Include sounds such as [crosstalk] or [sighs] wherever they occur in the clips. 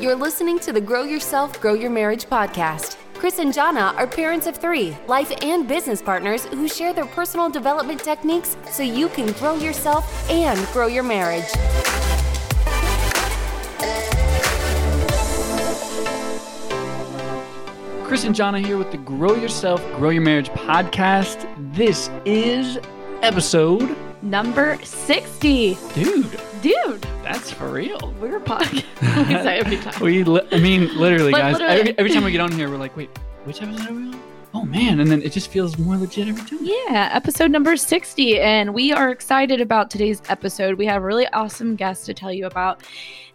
You're listening to the Grow Yourself, Grow Your Marriage podcast. Chris and Jana are parents of three, life and business partners who share their personal development techniques so you can grow yourself and grow your marriage. Chris and Jana here with the Grow Yourself, Grow Your Marriage podcast. This is episode number 60. Dude, Dude, that's for real. we're podcast. [laughs] we say every time. We, li- I mean, literally, guys. literally. Every, every time we get on here, we're like, wait, which episode are we on? Oh man, and then it just feels more legit every time. Yeah, episode number 60. And we are excited about today's episode. We have a really awesome guest to tell you about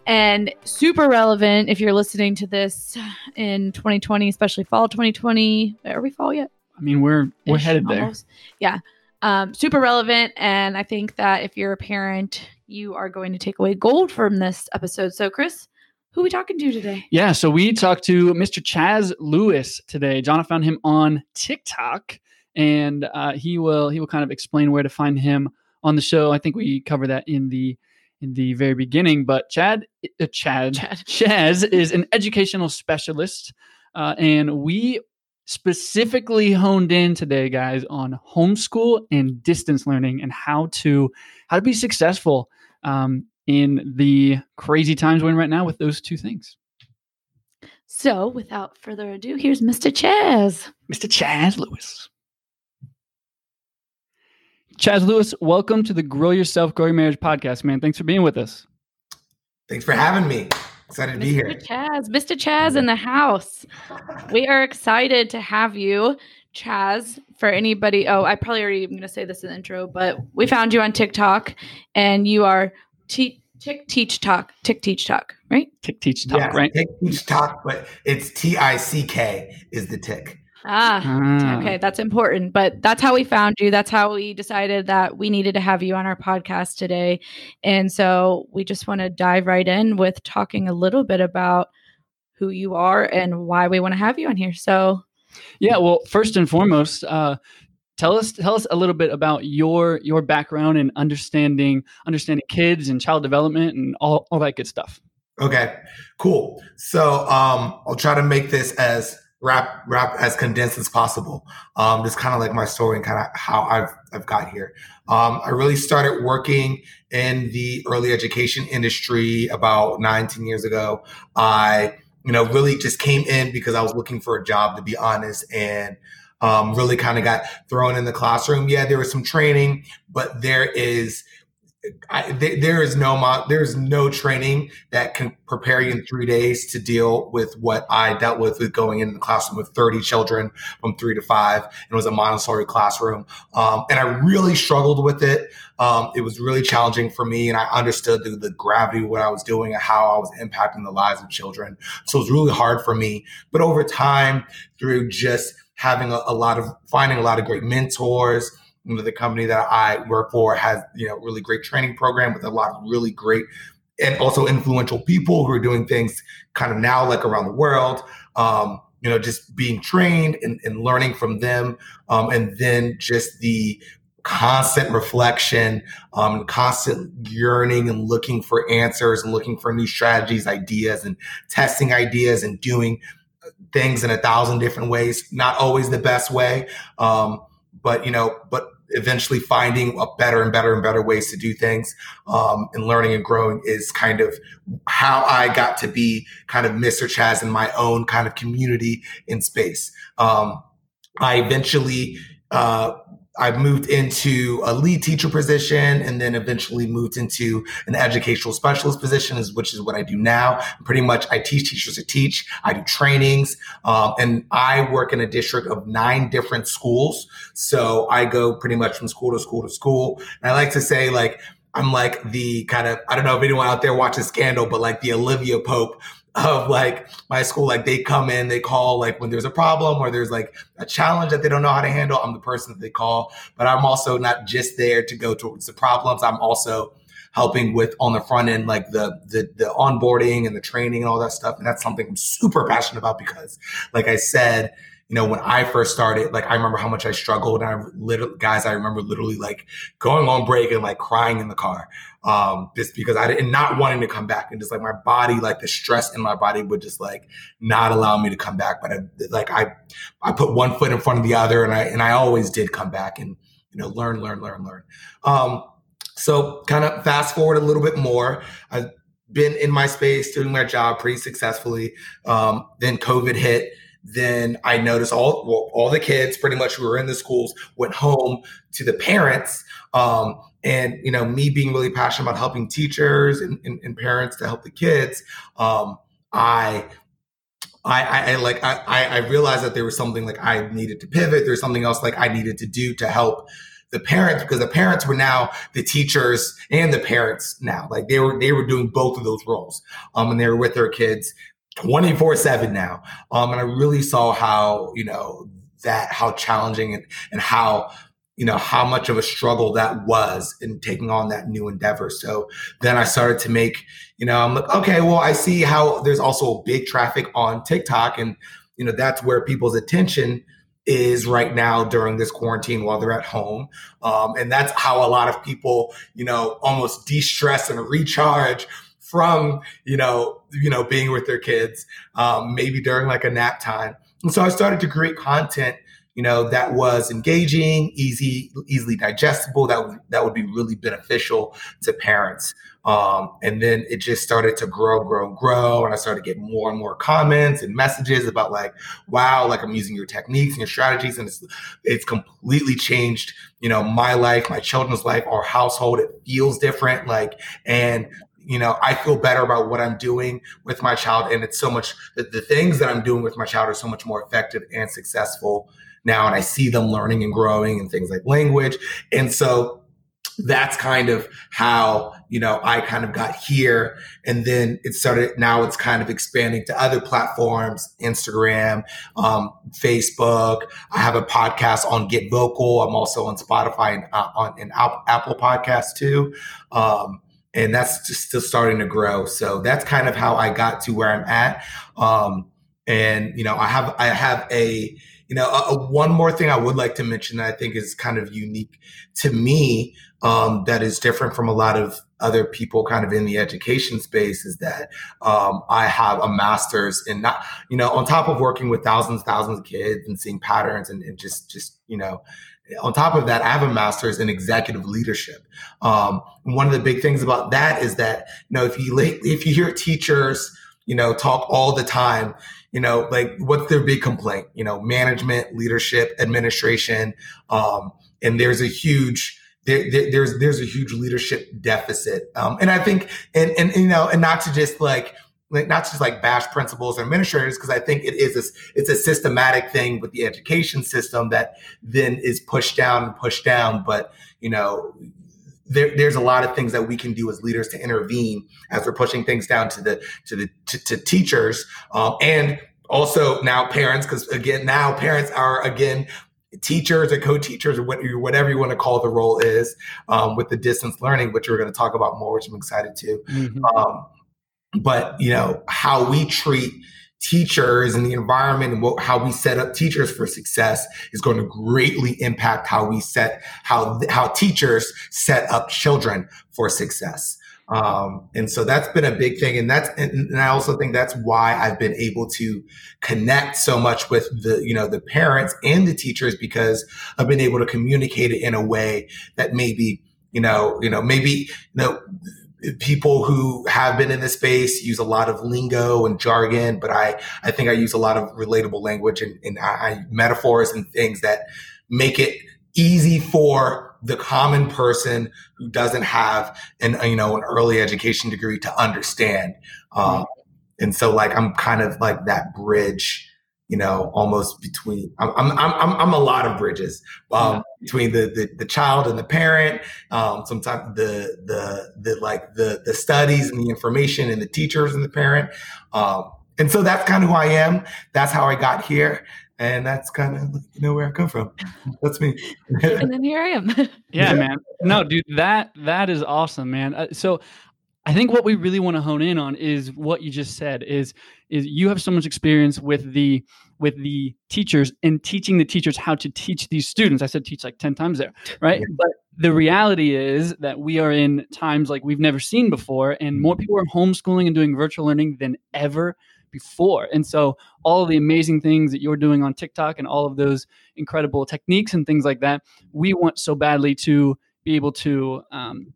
and super relevant if you're listening to this in 2020, especially fall 2020. Are we fall yet? I mean, we're we're Ish, headed there. Yeah. Um, super relevant. And I think that if you're a parent, you are going to take away gold from this episode. So, Chris, who are we talking to today? Yeah, so we talked to Mr. Chaz Lewis today. Jana found him on TikTok, and uh, he will he will kind of explain where to find him on the show. I think we cover that in the in the very beginning. But Chad, uh, Chad, Chad. [laughs] Chaz is an educational specialist, uh, and we specifically honed in today, guys, on homeschool and distance learning and how to how to be successful um, in the crazy times we're in right now with those two things. So, without further ado, here's Mr. Chaz. Mr. Chaz Lewis. Chaz Lewis, welcome to the Grow Yourself, Grow Your Marriage podcast, man. Thanks for being with us. Thanks for having me. Excited to be Mr. here. Chaz, Mr. Chaz in the house. We are excited to have you, Chaz. For anybody, oh, I probably already am going to say this in the intro, but we found you on TikTok, and you are Tick Teach Talk, Tick Teach Talk, right? Tick, teach, talk, yeah, right? Tick teach talk, but it's T I C K is the tick. Ah, Ah. okay, that's important. But that's how we found you. That's how we decided that we needed to have you on our podcast today. And so we just want to dive right in with talking a little bit about who you are and why we want to have you on here. So, Yeah. Well, first and foremost, uh, tell us tell us a little bit about your your background and understanding understanding kids and child development and all, all that good stuff. Okay, cool. So um, I'll try to make this as wrap wrap as condensed as possible. Um, just kind of like my story and kind of how I've I've got here. Um, I really started working in the early education industry about 19 years ago. I you know really just came in because I was looking for a job to be honest and um, really kind of got thrown in the classroom. Yeah, there was some training, but there is I, th- there is no mo- there is no training that can prepare you in three days to deal with what I dealt with with going in the classroom with 30 children from three to five. And it was a Montessori classroom. Um, and I really struggled with it. Um, it was really challenging for me. And I understood the, the gravity of what I was doing and how I was impacting the lives of children. So it was really hard for me. But over time, through just having a, a lot of finding a lot of great mentors, the company that I work for has, you know, really great training program with a lot of really great and also influential people who are doing things kind of now like around the world. Um, you know, just being trained and, and learning from them. Um, and then just the constant reflection, um, constant yearning and looking for answers and looking for new strategies, ideas, and testing ideas and doing things in a thousand different ways. Not always the best way. Um, but you know, but eventually finding a better and better and better ways to do things um, and learning and growing is kind of how I got to be kind of Mr. Chaz in my own kind of community in space. Um, I eventually uh, I moved into a lead teacher position and then eventually moved into an educational specialist position, which is what I do now. Pretty much, I teach teachers to teach. I do trainings, um, and I work in a district of nine different schools. So I go pretty much from school to school to school. And I like to say, like, I'm like the kind of I don't know if anyone out there watches Scandal, but like the Olivia Pope of like my school. Like they come in, they call like when there's a problem or there's like a challenge that they don't know how to handle. I'm the person that they call, but I'm also not just there to go towards the problems. I'm also helping with on the front end, like the the the onboarding and the training and all that stuff. And that's something I'm super passionate about because, like I said, you know, when I first started, like I remember how much I struggled. And I literally, guys, I remember literally like going on break and like crying in the car, um, just because I didn't not wanting to come back and just like my body, like the stress in my body would just like not allow me to come back. But I, like I, I put one foot in front of the other, and I and I always did come back and you know learn, learn, learn, learn. Um, so kind of fast forward a little bit more. I've been in my space doing my job pretty successfully. Um, then COVID hit then I noticed all well, all the kids pretty much who were in the schools went home to the parents. Um, and you know, me being really passionate about helping teachers and, and, and parents to help the kids, um, I I, I, like I, I realized that there was something like I needed to pivot. There's something else like I needed to do to help the parents because the parents were now the teachers and the parents now. Like they were they were doing both of those roles. Um, and they were with their kids 24 7 now. Um, and I really saw how, you know, that, how challenging and, and how, you know, how much of a struggle that was in taking on that new endeavor. So then I started to make, you know, I'm like, okay, well, I see how there's also big traffic on TikTok. And, you know, that's where people's attention is right now during this quarantine while they're at home. Um, and that's how a lot of people, you know, almost de stress and recharge from you know you know being with their kids um, maybe during like a nap time. And so i started to create content you know that was engaging easy easily digestible that would that would be really beneficial to parents. Um, and then it just started to grow grow grow and i started to get more and more comments and messages about like wow like i'm using your techniques and your strategies and it's it's completely changed you know my life my children's life our household. It feels different like and you know, I feel better about what I'm doing with my child. And it's so much that the things that I'm doing with my child are so much more effective and successful now. And I see them learning and growing and things like language. And so that's kind of how, you know, I kind of got here. And then it started, now it's kind of expanding to other platforms, Instagram, um, Facebook. I have a podcast on Get Vocal. I'm also on Spotify and uh, on an Apple podcast too. Um, and that's just still starting to grow. So that's kind of how I got to where I'm at. Um, and you know, I have I have a you know a, a one more thing I would like to mention that I think is kind of unique to me um, that is different from a lot of other people kind of in the education space is that um, I have a master's in not you know on top of working with thousands thousands of kids and seeing patterns and, and just just you know on top of that, I have a master's in executive leadership. Um, one of the big things about that is that, you know, if you, if you hear teachers, you know, talk all the time, you know, like what's their big complaint? You know, management, leadership, administration. Um, and there's a huge, there, there, there's, there's a huge leadership deficit. Um, and I think, and, and, you know, and not to just like, like not just like bash principals or administrators because I think it is a, it's a systematic thing with the education system that then is pushed down and pushed down. But you know, there, there's a lot of things that we can do as leaders to intervene as we're pushing things down to the to the to, to teachers um, and also now parents because again now parents are again teachers or co-teachers or whatever you want to call the role is um, with the distance learning which we're going to talk about more which i'm excited to mm-hmm. um, but you know how we treat teachers and the environment and how we set up teachers for success is going to greatly impact how we set how how teachers set up children for success. Um, and so that's been a big thing. And that's and, and i also think that's why i've been able to connect so much with the you know the parents and the teachers because i've been able to communicate it in a way that maybe you know you know maybe you know people who have been in this space use a lot of lingo and jargon, but I, I think I use a lot of relatable language and, and I, metaphors and things that make it easy for the common person who doesn't have an, you know, an early education degree to understand. Um, and so like, I'm kind of like that bridge you know, almost between I'm I'm I'm I'm a lot of bridges um, yeah. between the, the, the child and the parent. Um, sometimes the the the like the the studies and the information and the teachers and the parent. Um, and so that's kind of who I am. That's how I got here. And that's kind of you know where I come from. That's me. [laughs] and then here I am. yeah, man. No, dude, that that is awesome, man. Uh, so I think what we really want to hone in on is what you just said is is you have so much experience with the with the teachers and teaching the teachers how to teach these students. I said teach like 10 times there, right? Yeah. But the reality is that we are in times like we've never seen before and more people are homeschooling and doing virtual learning than ever before. And so all the amazing things that you're doing on TikTok and all of those incredible techniques and things like that, we want so badly to be able to um,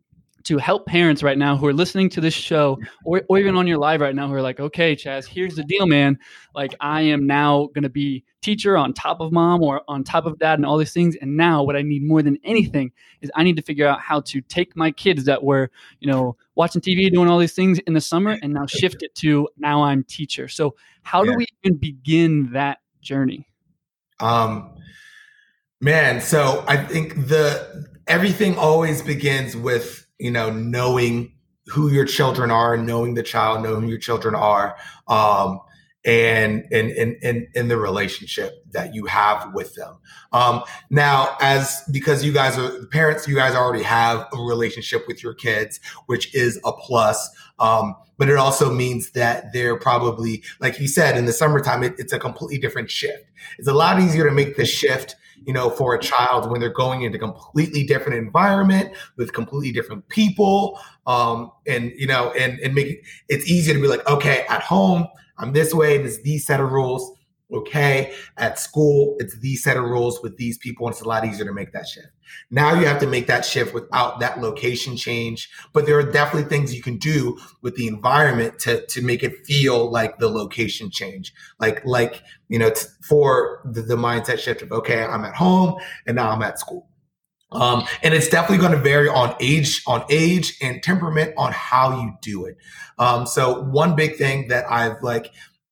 to help parents right now who are listening to this show or, or even on your live right now who are like, okay, Chaz, here's the deal, man. Like I am now going to be teacher on top of mom or on top of dad and all these things. And now what I need more than anything is I need to figure out how to take my kids that were, you know, watching TV, doing all these things in the summer and now shift it to now I'm teacher. So how do we even begin that journey? Um, man, so I think the everything always begins with you know knowing who your children are, knowing the child, knowing who your children are, um, and and and and in the relationship that you have with them. Um, now, as because you guys are parents, you guys already have a relationship with your kids, which is a plus. Um, but it also means that they're probably, like you said, in the summertime, it, it's a completely different shift. It's a lot easier to make the shift, you know, for a child when they're going into completely different environment with completely different people. Um, and you know, and and make it's easier to be like, okay, at home, I'm this way, there's these set of rules. Okay, at school, it's these set of rules with these people, and it's a lot easier to make that shift. Now you have to make that shift without that location change, but there are definitely things you can do with the environment to to make it feel like the location change, like like you know, for the, the mindset shift of okay, I'm at home and now I'm at school. Um, and it's definitely going to vary on age, on age and temperament on how you do it. Um, so one big thing that I've like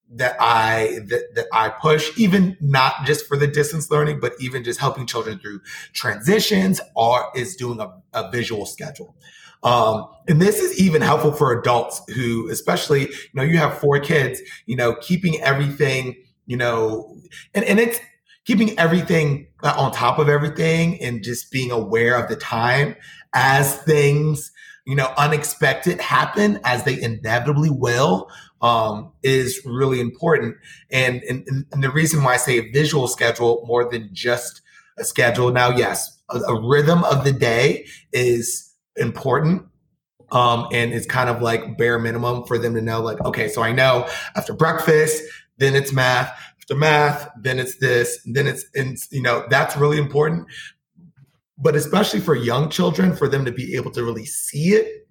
that I that, that I push, even not just for the distance learning, but even just helping children through transitions, are is doing a, a visual schedule. Um, and this is even helpful for adults who, especially, you know, you have four kids, you know, keeping everything, you know, and, and it's keeping everything uh, on top of everything and just being aware of the time as things, you know, unexpected happen as they inevitably will um, is really important. And, and, and the reason why I say a visual schedule more than just a schedule. Now, yes, a, a rhythm of the day is important. Um, and it's kind of like bare minimum for them to know, like, okay, so I know after breakfast, then it's math, after math, then it's this, then it's, and you know, that's really important. But especially for young children, for them to be able to really see it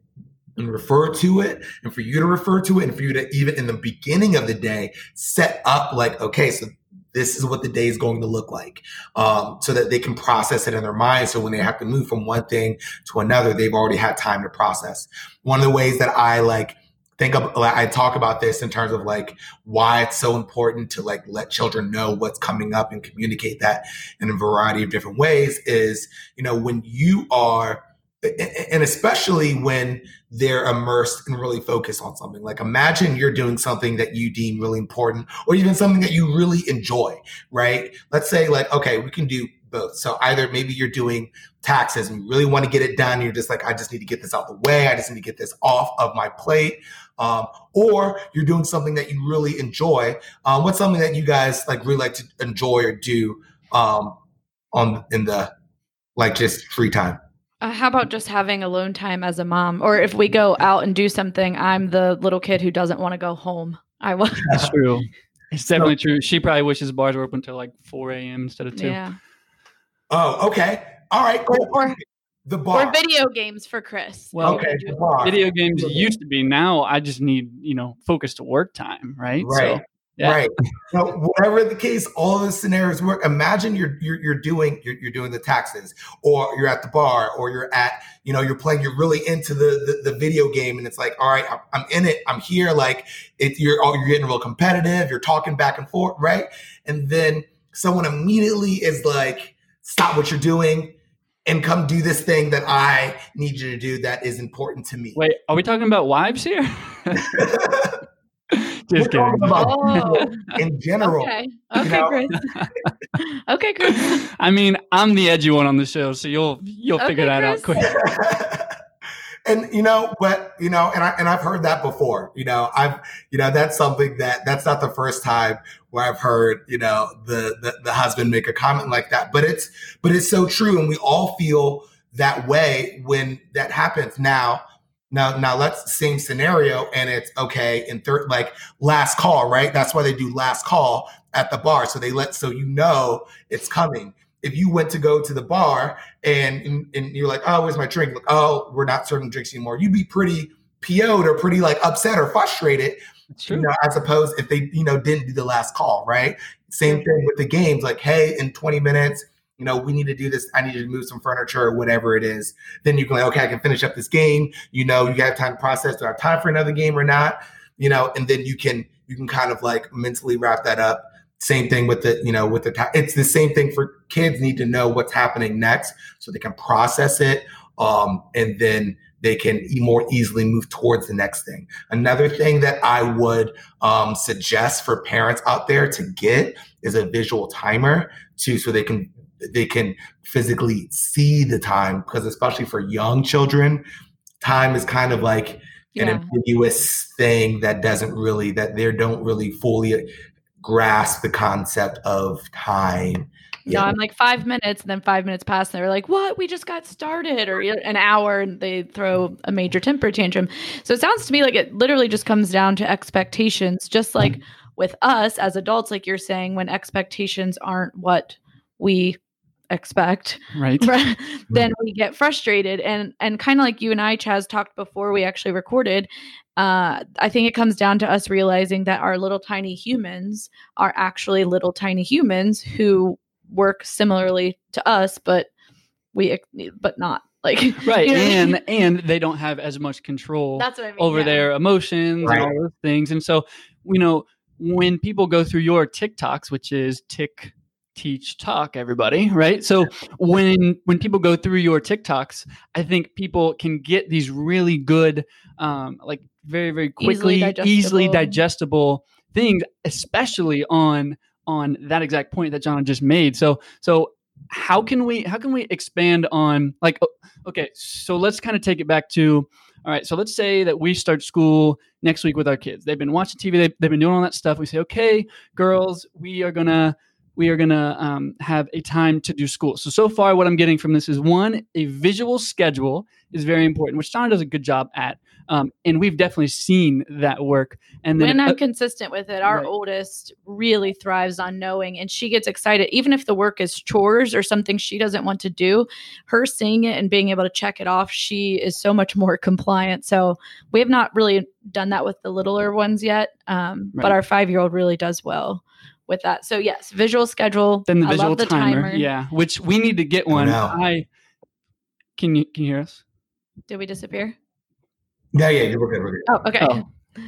and refer to it and for you to refer to it and for you to even in the beginning of the day set up like okay so this is what the day is going to look like um, so that they can process it in their mind so when they have to move from one thing to another they've already had time to process. One of the ways that i like think of i talk about this in terms of like why it's so important to like let children know what's coming up and communicate that in a variety of different ways is you know when you are and especially when they're immersed and really focused on something. Like imagine you're doing something that you deem really important or even something that you really enjoy, right? Let's say like, okay, we can do both. So either maybe you're doing taxes and you really want to get it done. You're just like, I just need to get this out the way. I just need to get this off of my plate. Um, or you're doing something that you really enjoy. Um, what's something that you guys like really like to enjoy or do um, on in the like just free time? Uh, how about just having alone time as a mom? Or if we go out and do something, I'm the little kid who doesn't want to go home. I will. [laughs] That's true. It's definitely true. She probably wishes bars were open till like 4 a.m. instead of 2. Yeah. Oh, okay. All right. Cool. Or, the bar. or video games for Chris. Well, okay. The bar. Video games used to be. Now I just need, you know, focus to work time, right? Right. So, yeah. Right. So whatever the case, all the scenarios work. Imagine you're you're, you're doing you're, you're doing the taxes, or you're at the bar, or you're at you know you're playing. You're really into the the, the video game, and it's like, all right, I'm, I'm in it. I'm here. Like it, you're oh, you're getting real competitive. You're talking back and forth, right? And then someone immediately is like, stop what you're doing. And come do this thing that I need you to do that is important to me. Wait, are we talking about wives here? [laughs] [laughs] We're just kidding. about Oh, in general. okay. Okay, know? Chris. [laughs] okay, Chris. I mean, I'm the edgy one on the show, so you'll you'll figure Okay, that out Chris. quick. [laughs] and you know, but you know, and I and I've heard that before. You know, I've you know that's something that that's not the first time where I've heard you know the the, the husband make a comment like that. But it's but it's so true, and we all feel that way when that happens. Now, now, now let's same scenario, and it's okay in third like last call, right? That's why they do last call at the bar, so they let so you know it's coming if you went to go to the bar and, and, and you're like, oh, where's my drink? Like, oh, we're not serving drinks anymore. You'd be pretty PO'd or pretty like upset or frustrated. You know, as opposed if they, you know, didn't do the last call, right? Same thing with the games. Like, hey, in 20 minutes, you know, we need to do this. I need to move some furniture or whatever it is. Then you can like, okay, I can finish up this game. You know, you have time to process. Do I have time for another game or not? You know, and then you can you can kind of like mentally wrap that up same thing with the, you know, with the, it's the same thing for kids need to know what's happening next so they can process it. Um, and then they can more easily move towards the next thing. Another thing that I would um, suggest for parents out there to get is a visual timer too, so they can they can physically see the time because especially for young children, time is kind of like an yeah. ambiguous thing that doesn't really that they don't really fully grasp the concept of time. No, I'm like five minutes, and then five minutes pass, and they're like, "What? We just got started," or an hour, and they throw a major temper tantrum. So it sounds to me like it literally just comes down to expectations, just like mm-hmm. with us as adults, like you're saying, when expectations aren't what we expect right [laughs] then we get frustrated and and kind of like you and i chaz talked before we actually recorded uh, I think it comes down to us realizing that our little tiny humans are actually little tiny humans who work similarly to us, but we but not like [laughs] right. You know and I mean? and they don't have as much control That's what I mean, over yeah. their emotions right. and all those things. And so you know when people go through your TikToks, which is tick teach talk everybody right? So when when people go through your tiktoks i think people can get these really good um like very very quickly easily digestible, easily digestible things especially on on that exact point that Jana just made. So so how can we how can we expand on like okay so let's kind of take it back to all right so let's say that we start school next week with our kids. They've been watching tv they've, they've been doing all that stuff. We say okay girls we are gonna we are going to um, have a time to do school. So, so far, what I'm getting from this is one, a visual schedule is very important, which Jana does a good job at. Um, and we've definitely seen that work. And then when I'm uh, consistent with it, our right. oldest really thrives on knowing, and she gets excited, even if the work is chores or something she doesn't want to do. Her seeing it and being able to check it off, she is so much more [laughs] compliant. So we have not really done that with the littler ones yet, um, right. but our five year old really does well with that. So yes, visual schedule. Then the visual the timer, timer, Yeah, which we need to get one. Oh, no. I can you can you hear us? Did we disappear? Yeah, yeah, we're good. We're good. Oh, okay. Oh. [laughs]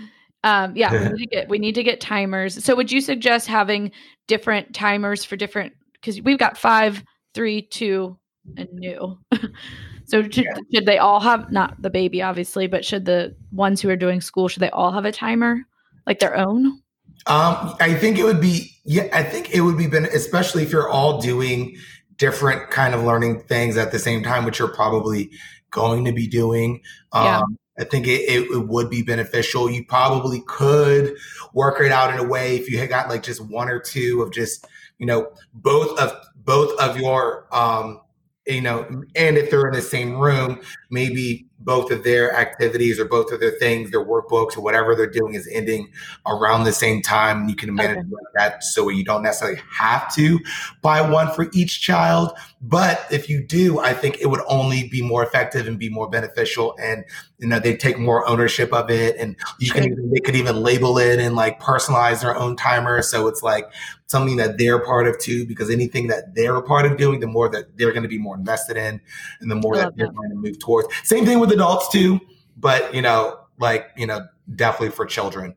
Um, yeah, we [laughs] need to get we need to get timers. So would you suggest having different timers for different because we've got five, three, two, and new. [laughs] so should, yeah. should they all have not the baby obviously, but should the ones who are doing school should they all have a timer like their own? Um, I think it would be, yeah, I think it would be, been, especially if you're all doing different kind of learning things at the same time, which you're probably going to be doing. Um, yeah. I think it, it, it, would be beneficial. You probably could work it out in a way if you had got like just one or two of just, you know, both of both of your um, you know, and if they're in the same room, maybe both of their activities or both of their things, their workbooks or whatever they're doing is ending around the same time. You can manage okay. that so you don't necessarily have to buy one for each child. But if you do, I think it would only be more effective and be more beneficial. And, you know, they take more ownership of it and you can, even, they could even label it and like personalize their own timer. So it's like something that they're part of too, because anything that they're a part of doing, the more that they're going to be more invested in and the more that they're going to move towards. Same thing with adults too, but you know, like, you know, definitely for children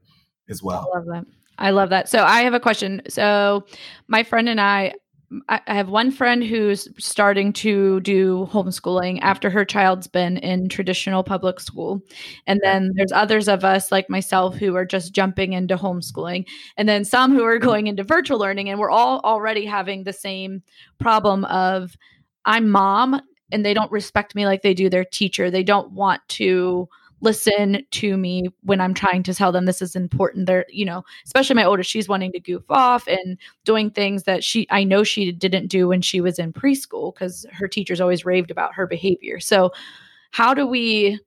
as well. I love that. I love that. So I have a question. So my friend and I, I have one friend who's starting to do homeschooling after her child's been in traditional public school. And then there's others of us like myself who are just jumping into homeschooling. And then some who are going into virtual learning. And we're all already having the same problem of I'm mom and they don't respect me like they do their teacher. They don't want to listen to me when I'm trying to tell them this is important. They're, you know, especially my oldest, she's wanting to goof off and doing things that she, I know she didn't do when she was in preschool because her teachers always raved about her behavior. So, how do we,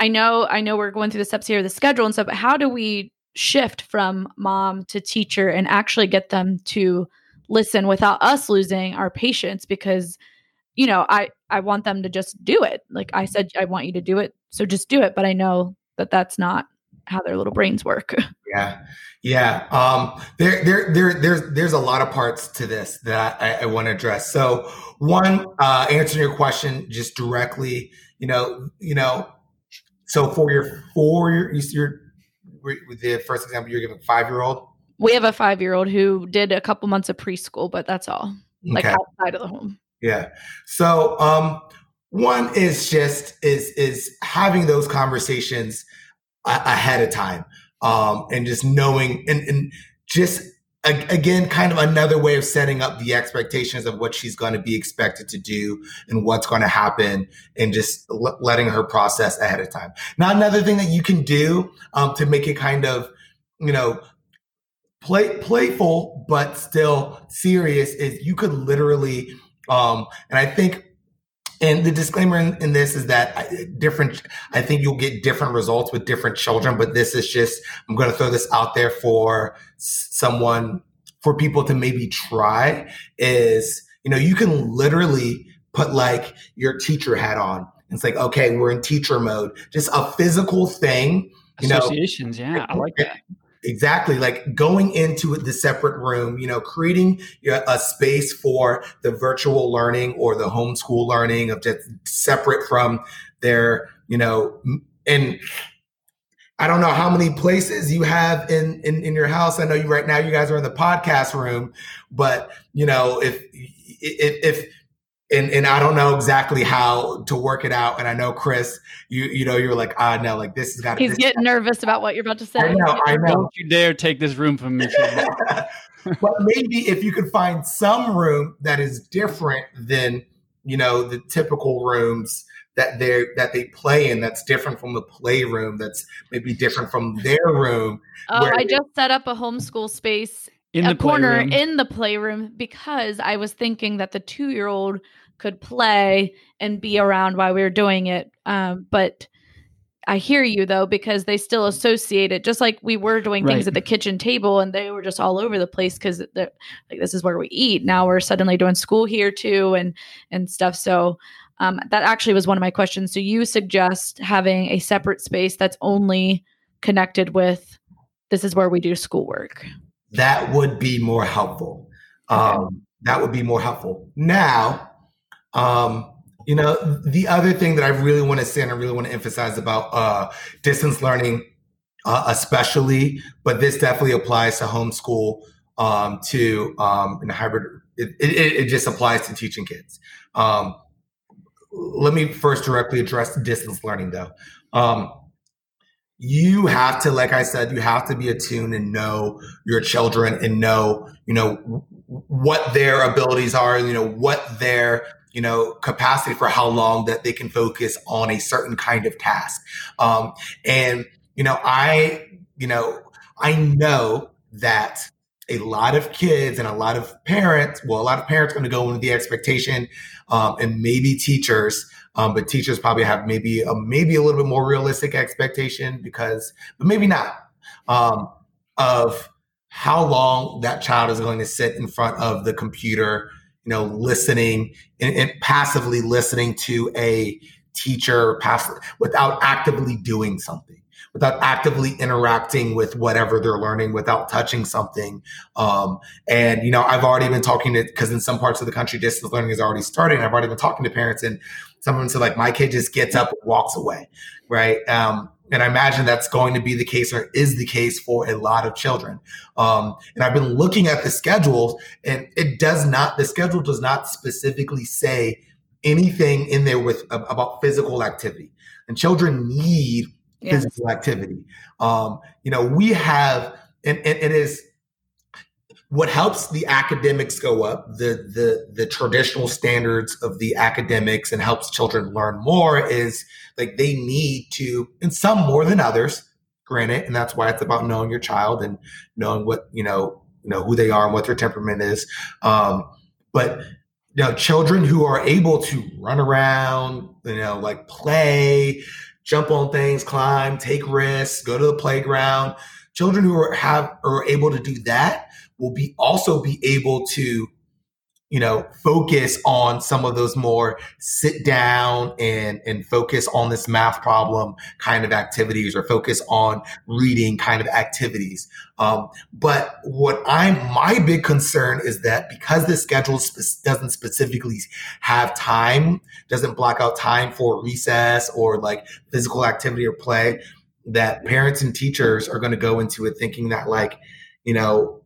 I know, I know we're going through the steps here, the schedule and stuff, but how do we shift from mom to teacher and actually get them to listen without us losing our patience? Because, you know, I, I want them to just do it. Like I said, I want you to do it so just do it but i know that that's not how their little brains work. [laughs] Yeah. Yeah um there there there there's there's a lot of parts to this that i, I want to address. So one uh answering your question just directly you know you know so for your four your your with the first example you're giving five year old we have a five year old who did a couple months of preschool but that's all. Like okay. outside of the home yeah. So um one is just is is having those conversations a- ahead of time um and just knowing and and just a- again kind of another way of setting up the expectations of what she's going to be expected to do and what's going to happen and just l- letting her process ahead of time. Now another thing that you can do um, to make it kind of you know play playful but still serious is you could literally um and i think and the disclaimer in, in, this is that different, I think you'll get different results with different children, but this is just, I'm going to throw this out there for someone, for people to maybe try is, you know, you can literally put like your teacher hat on. It's like, okay, we're in teacher mode, just a physical thing. You Associations, know, yeah, I like that. Exactly. Like going into the separate room, you know, creating a space for the virtual learning or the homeschool learning of just separate from their, you know, and I don't know how many places you have in, in, in your house. I know you right now, you guys are in the podcast room, but you know, if, if, if and and I don't know exactly how to work it out. And I know Chris, you you know, you're like, ah, no, like this has got. He's getting nervous about what you're about to say. I know, I know. Don't you dare take this room from me. [laughs] [laughs] but maybe if you could find some room that is different than you know the typical rooms that they that they play in, that's different from the playroom, that's maybe different from their room. Oh, I just set up a homeschool space in a corner playroom. in the playroom because I was thinking that the two year old could play and be around while we were doing it. Um, but I hear you though, because they still associate it just like we were doing things right. at the kitchen table and they were just all over the place because like this is where we eat. Now we're suddenly doing school here too and and stuff. So um, that actually was one of my questions. So you suggest having a separate space that's only connected with this is where we do schoolwork that would be more helpful. Um, that would be more helpful. Now, um, you know, the other thing that I really want to say and I really want to emphasize about uh, distance learning, uh, especially, but this definitely applies to homeschool, um, to um, in hybrid. It, it, it, just applies to teaching kids. Um, let me first directly address distance learning, though. Um, you have to, like I said, you have to be attuned and know your children and know, you know, what their abilities are, you know, what their, you know, capacity for how long that they can focus on a certain kind of task. Um, and, you know, I, you know, I know that a lot of kids and a lot of parents, well, a lot of parents are going to go into the expectation, um, and maybe teachers um, but teachers probably have maybe a, maybe a little bit more realistic expectation because, but maybe not, um, of how long that child is going to sit in front of the computer, you know, listening and, and passively listening to a teacher pass, without actively doing something without actively interacting with whatever they're learning, without touching something. Um, and, you know, I've already been talking to, because in some parts of the country, distance learning is already starting. I've already been talking to parents, and some of said, like, my kid just gets up and walks away, right? Um, and I imagine that's going to be the case or is the case for a lot of children. Um, and I've been looking at the schedules, and it does not, the schedule does not specifically say anything in there with about physical activity. And children need physical activity. Um, you know, we have, and, and it is what helps the academics go up, the the the traditional standards of the academics, and helps children learn more is like they need to, and some more than others, granted, and that's why it's about knowing your child and knowing what you know, you know who they are and what their temperament is. Um, but you know, children who are able to run around, you know, like play, jump on things, climb, take risks, go to the playground. Children who are have are able to do that will be also be able to you know focus on some of those more sit down and and focus on this math problem kind of activities or focus on reading kind of activities. Um, but what i'm my big concern is that because the schedule spe- doesn't specifically have time doesn't block out time for recess or like physical activity or play that parents and teachers are going to go into it thinking that like you know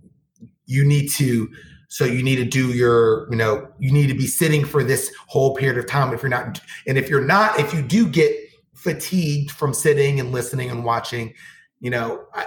you need to so you need to do your you know you need to be sitting for this whole period of time. If you're not and if you're not if you do get fatigued from sitting and listening and watching you know I,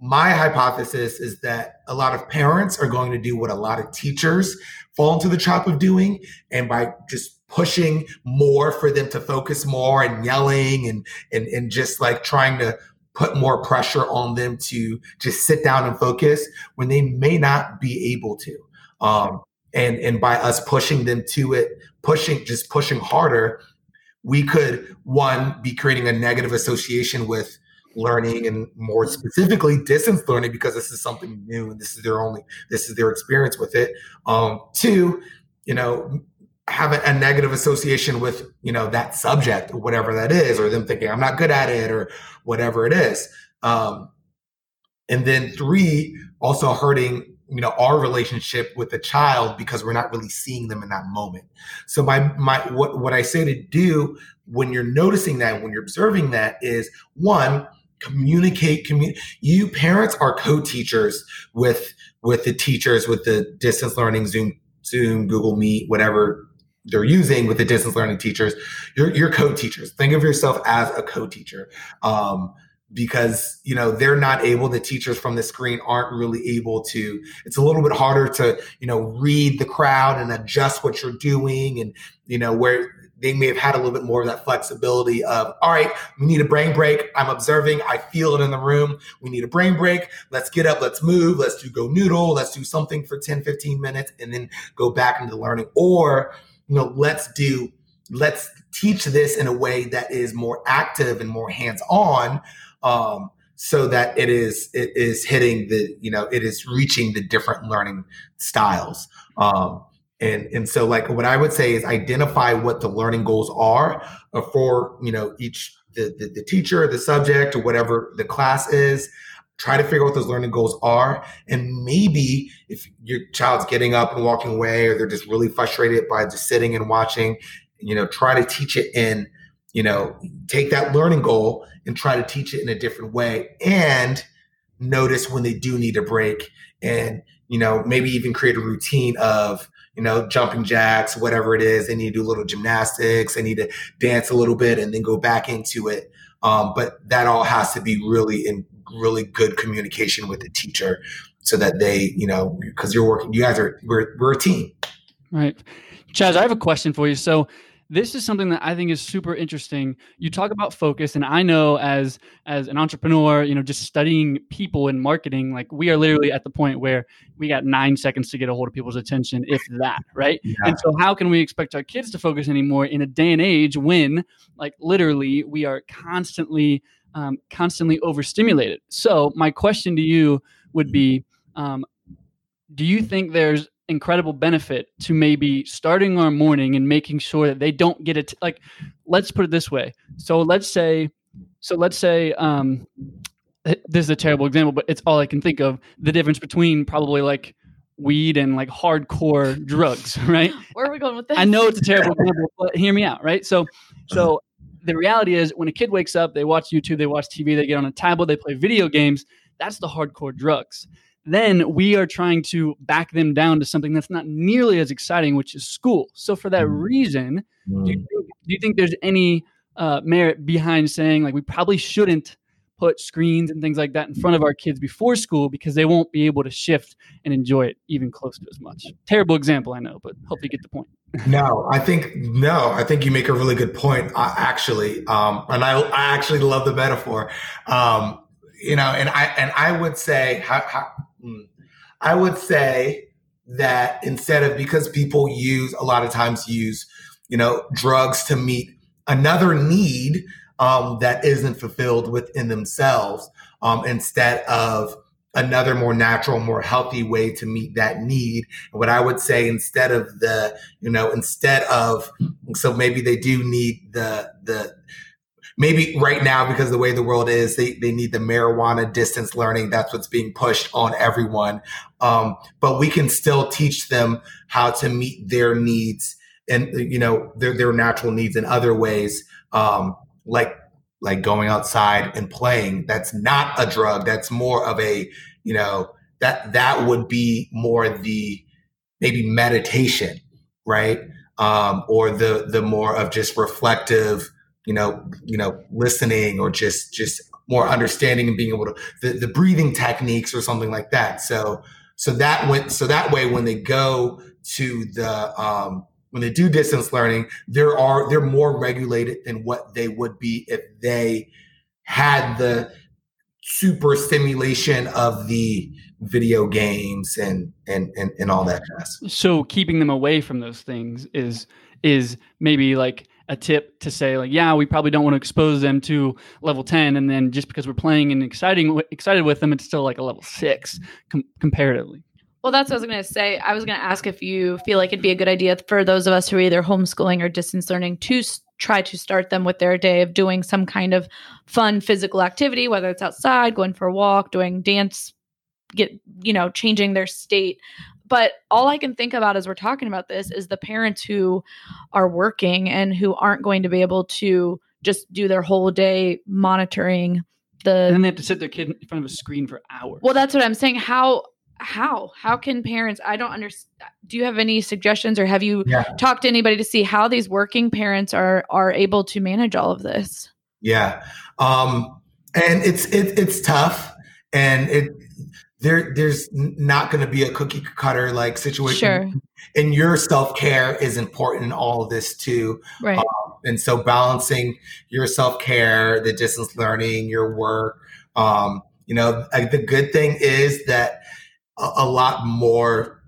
my hypothesis is that a lot of parents are going to do what a lot of teachers fall into the trap of doing and by just pushing more for them to focus more and yelling and and and just like trying to put more pressure on them to just sit down and focus when they may not be able to. Um, and and by us pushing them to it, pushing just pushing harder, we could one be creating a negative association with learning and more specifically distance learning because this is something new and this is their only this is their experience with it. Um, two, you know, have a, negative association with you know that subject or whatever that is or them thinking i'm not good at it or whatever it is. Um, and then three also hurting you know our relationship with the child because we're not really seeing them in that moment. So my my what what i say to do when you're noticing that when you're observing that is one communicate commun- you parents are co-teachers with with the teachers with the distance learning zoom zoom google meet whatever they're using with the distance learning teachers, you're, co-teachers. Think of yourself as a co-teacher. Um, because you know they're not able the teachers from the screen aren't really able to it's a little bit harder to you know read the crowd and adjust what you're doing and you know where they may have had a little bit more of that flexibility of all right we need a brain break. I'm observing. I feel it in the room. We need a brain break. Let's get up. Let's move. Let's do GoNoodle. Let's do something for 10 15 minutes and then go back into the learning. Or you know, let's do, let's teach this in a way that is more active and more hands on. Um, so that it is it is hitting the you know it is reaching the different learning styles um, and and so like what i would say is identify what the learning goals are for you know each the, the, the teacher the subject or whatever the class is try to figure out what those learning goals are. And maybe if your child's getting up and walking away, or they're just really frustrated by just sitting and watching, you know, try to teach it in, you know, take that learning goal and try to teach it in a different way. And notice when they do need a break and, you know, maybe even create a routine of, you know, jumping jacks, whatever it is. They need to do a little gymnastics. They need to dance a little bit and then go back into it. Um, but that all has to be really in really good communication with the teacher so that they, you know, because you're working, you guys are, we're, we're a team. Right. Chaz, I have a question for you. So, this is something that I think is super interesting. You talk about focus, and I know as as an entrepreneur, you know, just studying people in marketing, like we are literally at the point where we got nine seconds to get a hold of people's attention, if that, right? Yeah. And so, how can we expect our kids to focus anymore in a day and age when, like, literally, we are constantly um, constantly overstimulated. So, my question to you would be um, Do you think there's incredible benefit to maybe starting our morning and making sure that they don't get it? Like, let's put it this way. So, let's say, so let's say, um, this is a terrible example, but it's all I can think of the difference between probably like weed and like hardcore drugs, [laughs] right? Where are we going with this? I know it's a terrible example, but hear me out, right? So, so the reality is when a kid wakes up, they watch YouTube, they watch TV, they get on a tablet, they play video games. That's the hardcore drugs. Then we are trying to back them down to something that's not nearly as exciting, which is school. So for that mm. reason, mm. do, you think, do, you think, there's any uh, merit behind saying like we probably shouldn't put screens and things like that in front of our kids before school because they won't be able to shift and enjoy it even close to as much. Terrible example, I know, but hopefully get the point. no, I think no, I think you make a really good point. Uh, actually, um, and I, I actually love the metaphor. Um, you know, and I and I would say, how, how, hmm, I would say that instead of because people use a lot of times use you know drugs to meet another need um, that isn't fulfilled within themselves um, instead of another more natural, more healthy way to meet that need. And what I would say instead of the, you know, instead of, so maybe they do need the, the, maybe right now because the way the world is they, they need the marijuana distance learning. That's what's being pushed on everyone. Um, but we can still teach them how to meet their needs and you know their, their natural needs in other ways. Um, like like going outside and playing that's not a drug. That's more of a you know that that would be more the maybe meditation right? Um or the the more of just reflective you know you know listening or just just more understanding and being able to the, the breathing techniques or something like that. So so that went so that way when they go to the um when they do distance learning, there are they're more regulated than what they would be if they had the super stimulation of the video games and and and, and all that jazz. So keeping them away from those things is is maybe like a tip to say like yeah we probably don't want to expose them to level 10 and then just because we're playing and exciting excited with them it's still like a level 6 com- comparatively well, that's what I was going to say. I was going to ask if you feel like it'd be a good idea for those of us who are either homeschooling or distance learning to s- try to start them with their day of doing some kind of fun physical activity, whether it's outside, going for a walk, doing dance, get, you know, changing their state. But all I can think about as we're talking about this is the parents who are working and who aren't going to be able to just do their whole day monitoring the. and then they have to sit their kid in front of a screen for hours Well, that's what I'm saying. How how how can parents? I don't understand. Do you have any suggestions, or have you Yeah. talked to anybody to see how these working parents are are able to manage all of this? Yeah. Um, and it's it, it's tough and it there there's not going to be a cookie cutter like situation Sure, and your self-care is important in all of this too right. and so balancing your self-care the distance learning your work um, you know like, the good thing is that a, a lot more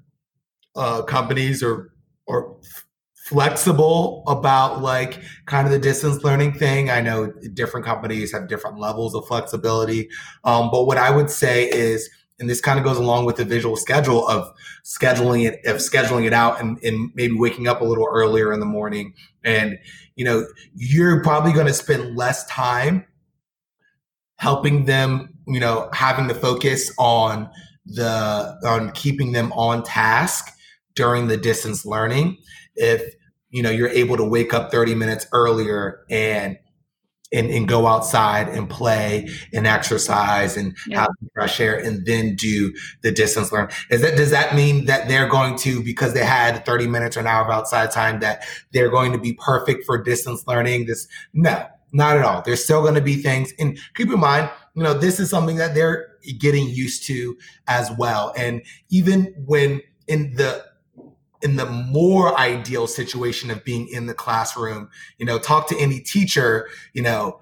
uh, companies are are flexible about like kind of the distance learning thing. I know different companies have different levels of flexibility. Um, but what i would say is and this kind of goes along with the visual schedule of scheduling it of scheduling it out and, and maybe waking up a little earlier in the morning. And you know you're probably going to spend less time helping them you know having to focus on the on keeping them on task during the distance learning if you know you're able to wake up 30 minutes earlier and and, and go outside and play and exercise and Yeah. have fresh air and then do the distance learn. Is that does that mean that they're going to because they had 30 minutes or an hour of outside time that they're going to be perfect for distance learning? This no, not at all. There's still going to be things and keep in mind, you know, this is something that they're getting used to as well. And even when in the in the more ideal situation of being in the classroom, you know, talk to any teacher, you know,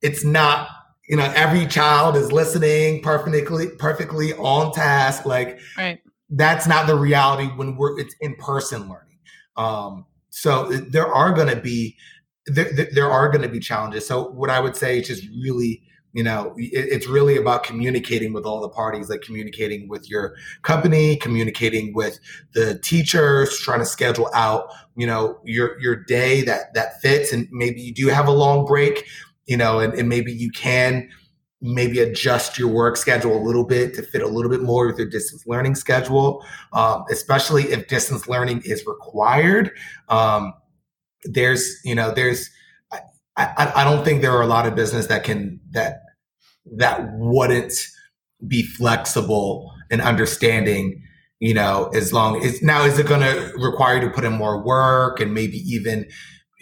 it's not, you know, every child is listening perfectly, perfectly on task. Like Right. that's not the reality when we're, it's in person learning. Um, so there are going to be, there, there- there are going to be challenges. So what I would say is just really, you know, it, it's really about communicating with all the parties, like communicating with your company, communicating with the teachers, trying to schedule out, you know, your your day that that fits, and maybe you do have a long break, you know, and, and maybe you can maybe adjust your work schedule a little bit to fit a little bit more with your distance learning schedule, um, especially if distance learning is required. Um, there's, you know, there's, I, I, don't think there are a lot of business that can that that wouldn't be flexible and understanding you know as long as now is it going to require you to put in more work and maybe even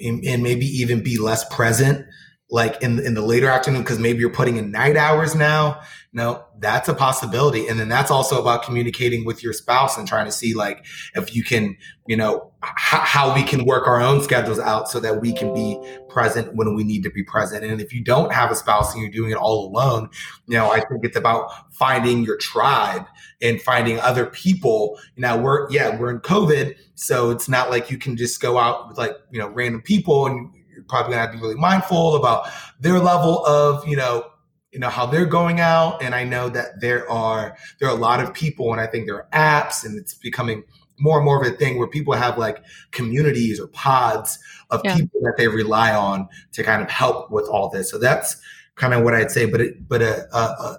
and maybe even be less present like in in the later afternoon because maybe you're putting in night hours now. No that's a possibility. And then that's also about communicating with your spouse and trying to see like if you can you know h- how we can work our own schedules out so that we can be present when we need to be present. And if you don't have a spouse and you're doing it all alone you know i think it's about finding your tribe and finding other people. Now we're yeah we're in covid so it's not like you can just go out with like you know random people and probably gonna have to be really mindful about their level of, you know, you know how they're going out. And I know that there are there are a lot of people, and I think there are apps, and it's becoming more and more of a thing where people have like communities or pods of yeah. people that they rely on to kind of help with all this. So that's kind of what I'd say. But it, but uh, uh, uh,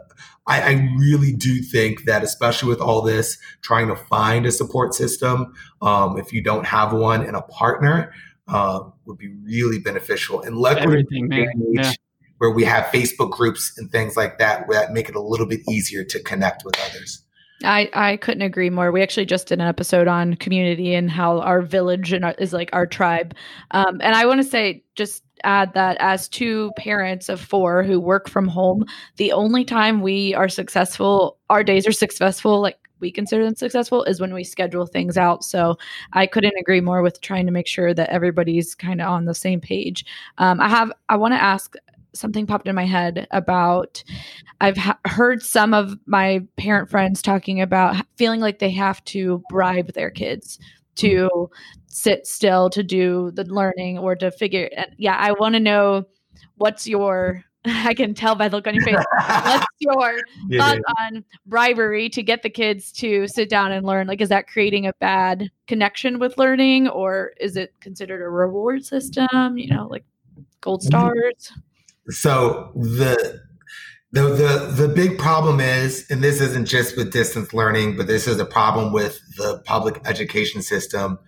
I, I, really do think that, especially with all this, trying to find a support system, um, if you don't have one and a partner, um, would be really beneficial. And luckily, yeah. where we have Facebook groups and things like that, that make it a little bit easier to connect with others. I, I couldn't agree more. We actually just did an episode on community and how our village and our, is like our tribe. Um, and I want to say, just add that as two parents of four who work from home, the only time we are successful, our days are successful, like we consider them successful is when we schedule things out. So I couldn't agree more with trying to make sure that everybody's kind of on the same page. Um, I have, I want to ask something popped in my head about I've ha- heard some of my parent friends talking about feeling like they have to bribe their kids to sit still to do the learning or to figure yeah I want to know what's your [laughs] I can tell by the look on your face. What's [laughs] your yeah, thoughts yeah. on bribery to get the kids to sit down and learn? Like, is that creating a bad connection with learning, or is it considered a reward system? You know, like gold mm-hmm. stars. So the the the the big problem is, and this isn't just with distance learning, but this is a problem with the public education system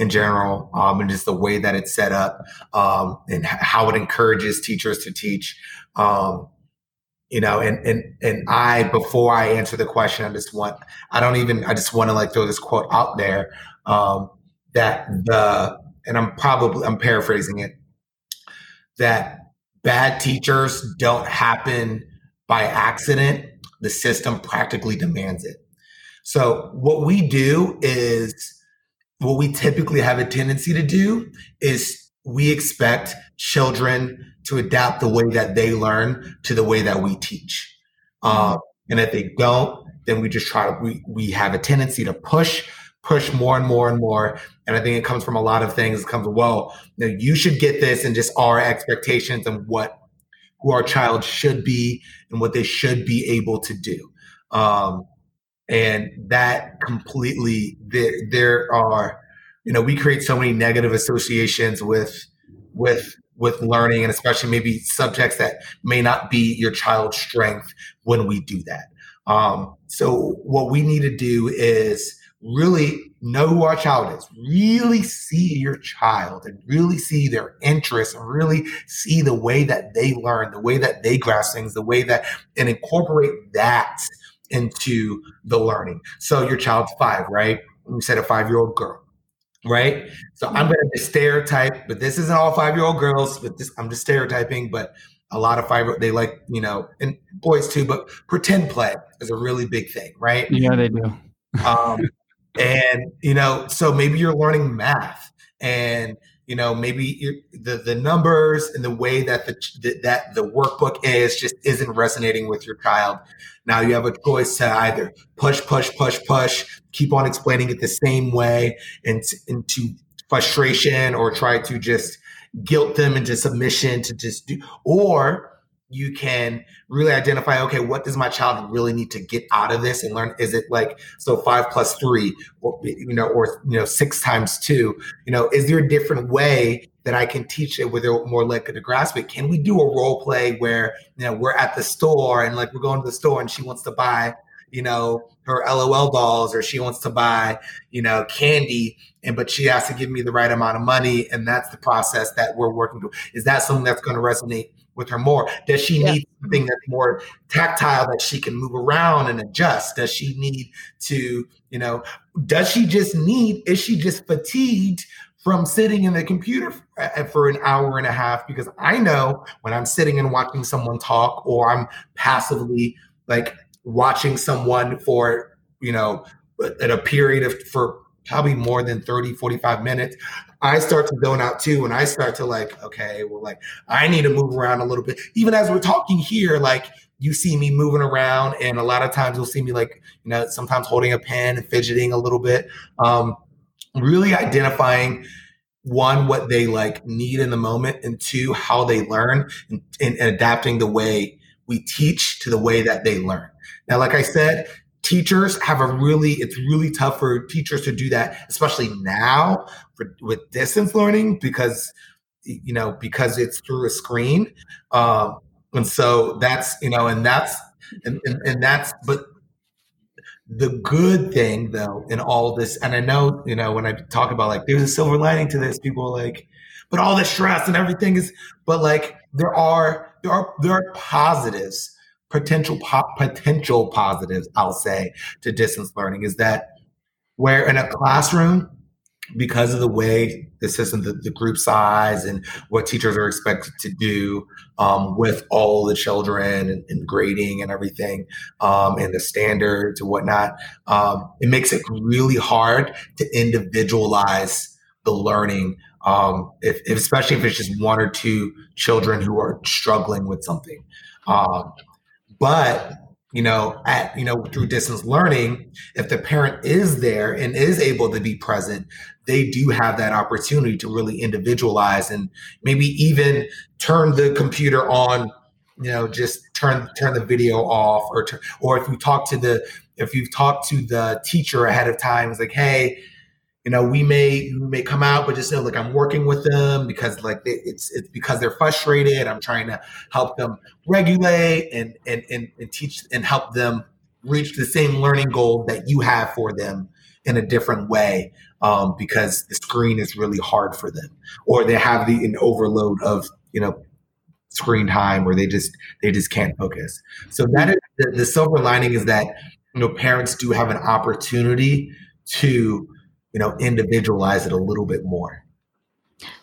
in general, um, and just the way that it's set up, um, and how it encourages teachers to teach. Um, you know, and and and I before I answer the question, I just want I don't even I just want to like throw this quote out there um, that the and I'm probably I'm paraphrasing it that bad teachers don't happen by accident. The system practically demands it. So what we do is what we typically have a tendency to do is we expect children to adapt the way that they learn to the way that we teach. Um, and if they don't, then we just try to, we, we have a tendency to push, push more and more and more. And I think it comes from a lot of things. It comes, well, you, know, you should get this and just our expectations and what, who our child should be and what they should be able to do. Um, and that completely there there are you know we create so many negative associations with with with learning and especially maybe subjects that may not be your child's strength when we do that. Um, so what we need to do is really know who our child is really see your child and really see their interests and really see the way that they learn the way that they grasp things the way that and incorporate that into the learning. So your child's five, right? You said a five year old girl, right? So I'm going to stereotype, but this isn't all five year old girls, but this, I'm just stereotyping, but a lot of five, they like, you know, and boys too, but pretend play is a really big thing, right? Yeah, they do. um, and, you know, so maybe you're learning math and, you know maybe the the numbers and the way that the that the workbook is just isn't resonating with your child. Now you have a choice to either push push push push keep on explaining it the same way and into frustration or try to just guilt them into submission to just do or you can really identify okay what does my child really need to get out of this and learn? Is it like so five plus three or you know or you know six times two? You know is there a different way that i can teach it where they're more likely to grasp it? Can we do a role play where you know we're at the store and like we're going to the store and she wants to buy you know her lol dolls or she wants to buy you know candy and but she has to give me the right amount of money and that's the process that we're working through. Is that something that's going to resonate with her more? Does she yeah. need something that's more tactile that she can move around and adjust? Does she need to, you know, does she just need, is she just fatigued from sitting in the computer uh, for an hour and a half because I know when I'm sitting and watching someone talk or I'm passively like watching someone for, you know, at a period of for probably more than 30, 45 minutes, I start to zone out too. And I start to like, okay, well, like I need to move around a little bit. Even as we're talking here, like you see me moving around and a lot of times you'll see me like, you know, sometimes holding a pen and fidgeting a little bit. Um, really identifying one what they like need in the moment and two how they learn and, and, adapting the way we teach to the way that they learn now like i said teachers have a really it's really tough for teachers to do that especially now for, with distance learning because you know because it's through a screen um, and so that's you know and that's and, and, and that's but the good thing though in all this and i know you know when i talk about like there's a silver lining to this people are like but all the stress and everything is but like there are there are there are positives potential po- potential positives i'll say to distance learning is that where in a classroom because of the way the system, the, the group size, and what teachers are expected to do um, with all the children and, and grading and everything, um, and the standards and whatnot, um, it makes it really hard to individualize the learning. Um, if, if, especially if it's just one or two children who are struggling with something. Um, but you know, at, you know, through distance learning, if the parent is there and is able to be present, they do have that opportunity to really individualize and maybe even turn the computer on, you know, just turn, turn the video off or, or if you talk to the, if you've talked to the teacher ahead of time, it's like, Hey, you know, we may we may come out, but just know like I'm working with them because like it's it's because they're frustrated. I'm trying to help them regulate and and and, and teach and help them reach the same learning goal that you have for them in a different way um, because the screen is really hard for them or they have the an overload of you know screen time where they just they just can't focus so that is the, the silver lining is that you know parents do have an opportunity to you know, individualize it a little bit more.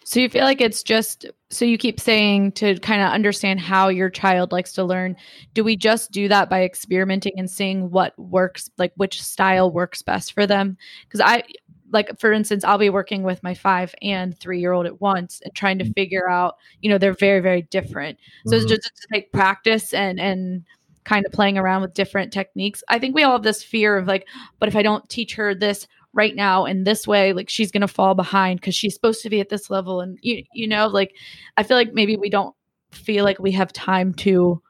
So you feel like it's just so you keep saying to kind of understand how your child likes to learn. Do we just do that by experimenting and seeing what works, like which style works best for them? Because I like for instance, I'll be working with my 5 and 3 year old at once and trying to mm-hmm. figure out, you know, they're very very different. So mm-hmm. it's just to take practice and and kind of playing around with different techniques. I think we all have this fear of like, but if I don't teach her this right now in this way like she's going to fall behind because she's supposed to be at this level and you, you know like i feel like maybe we don't feel like we have time to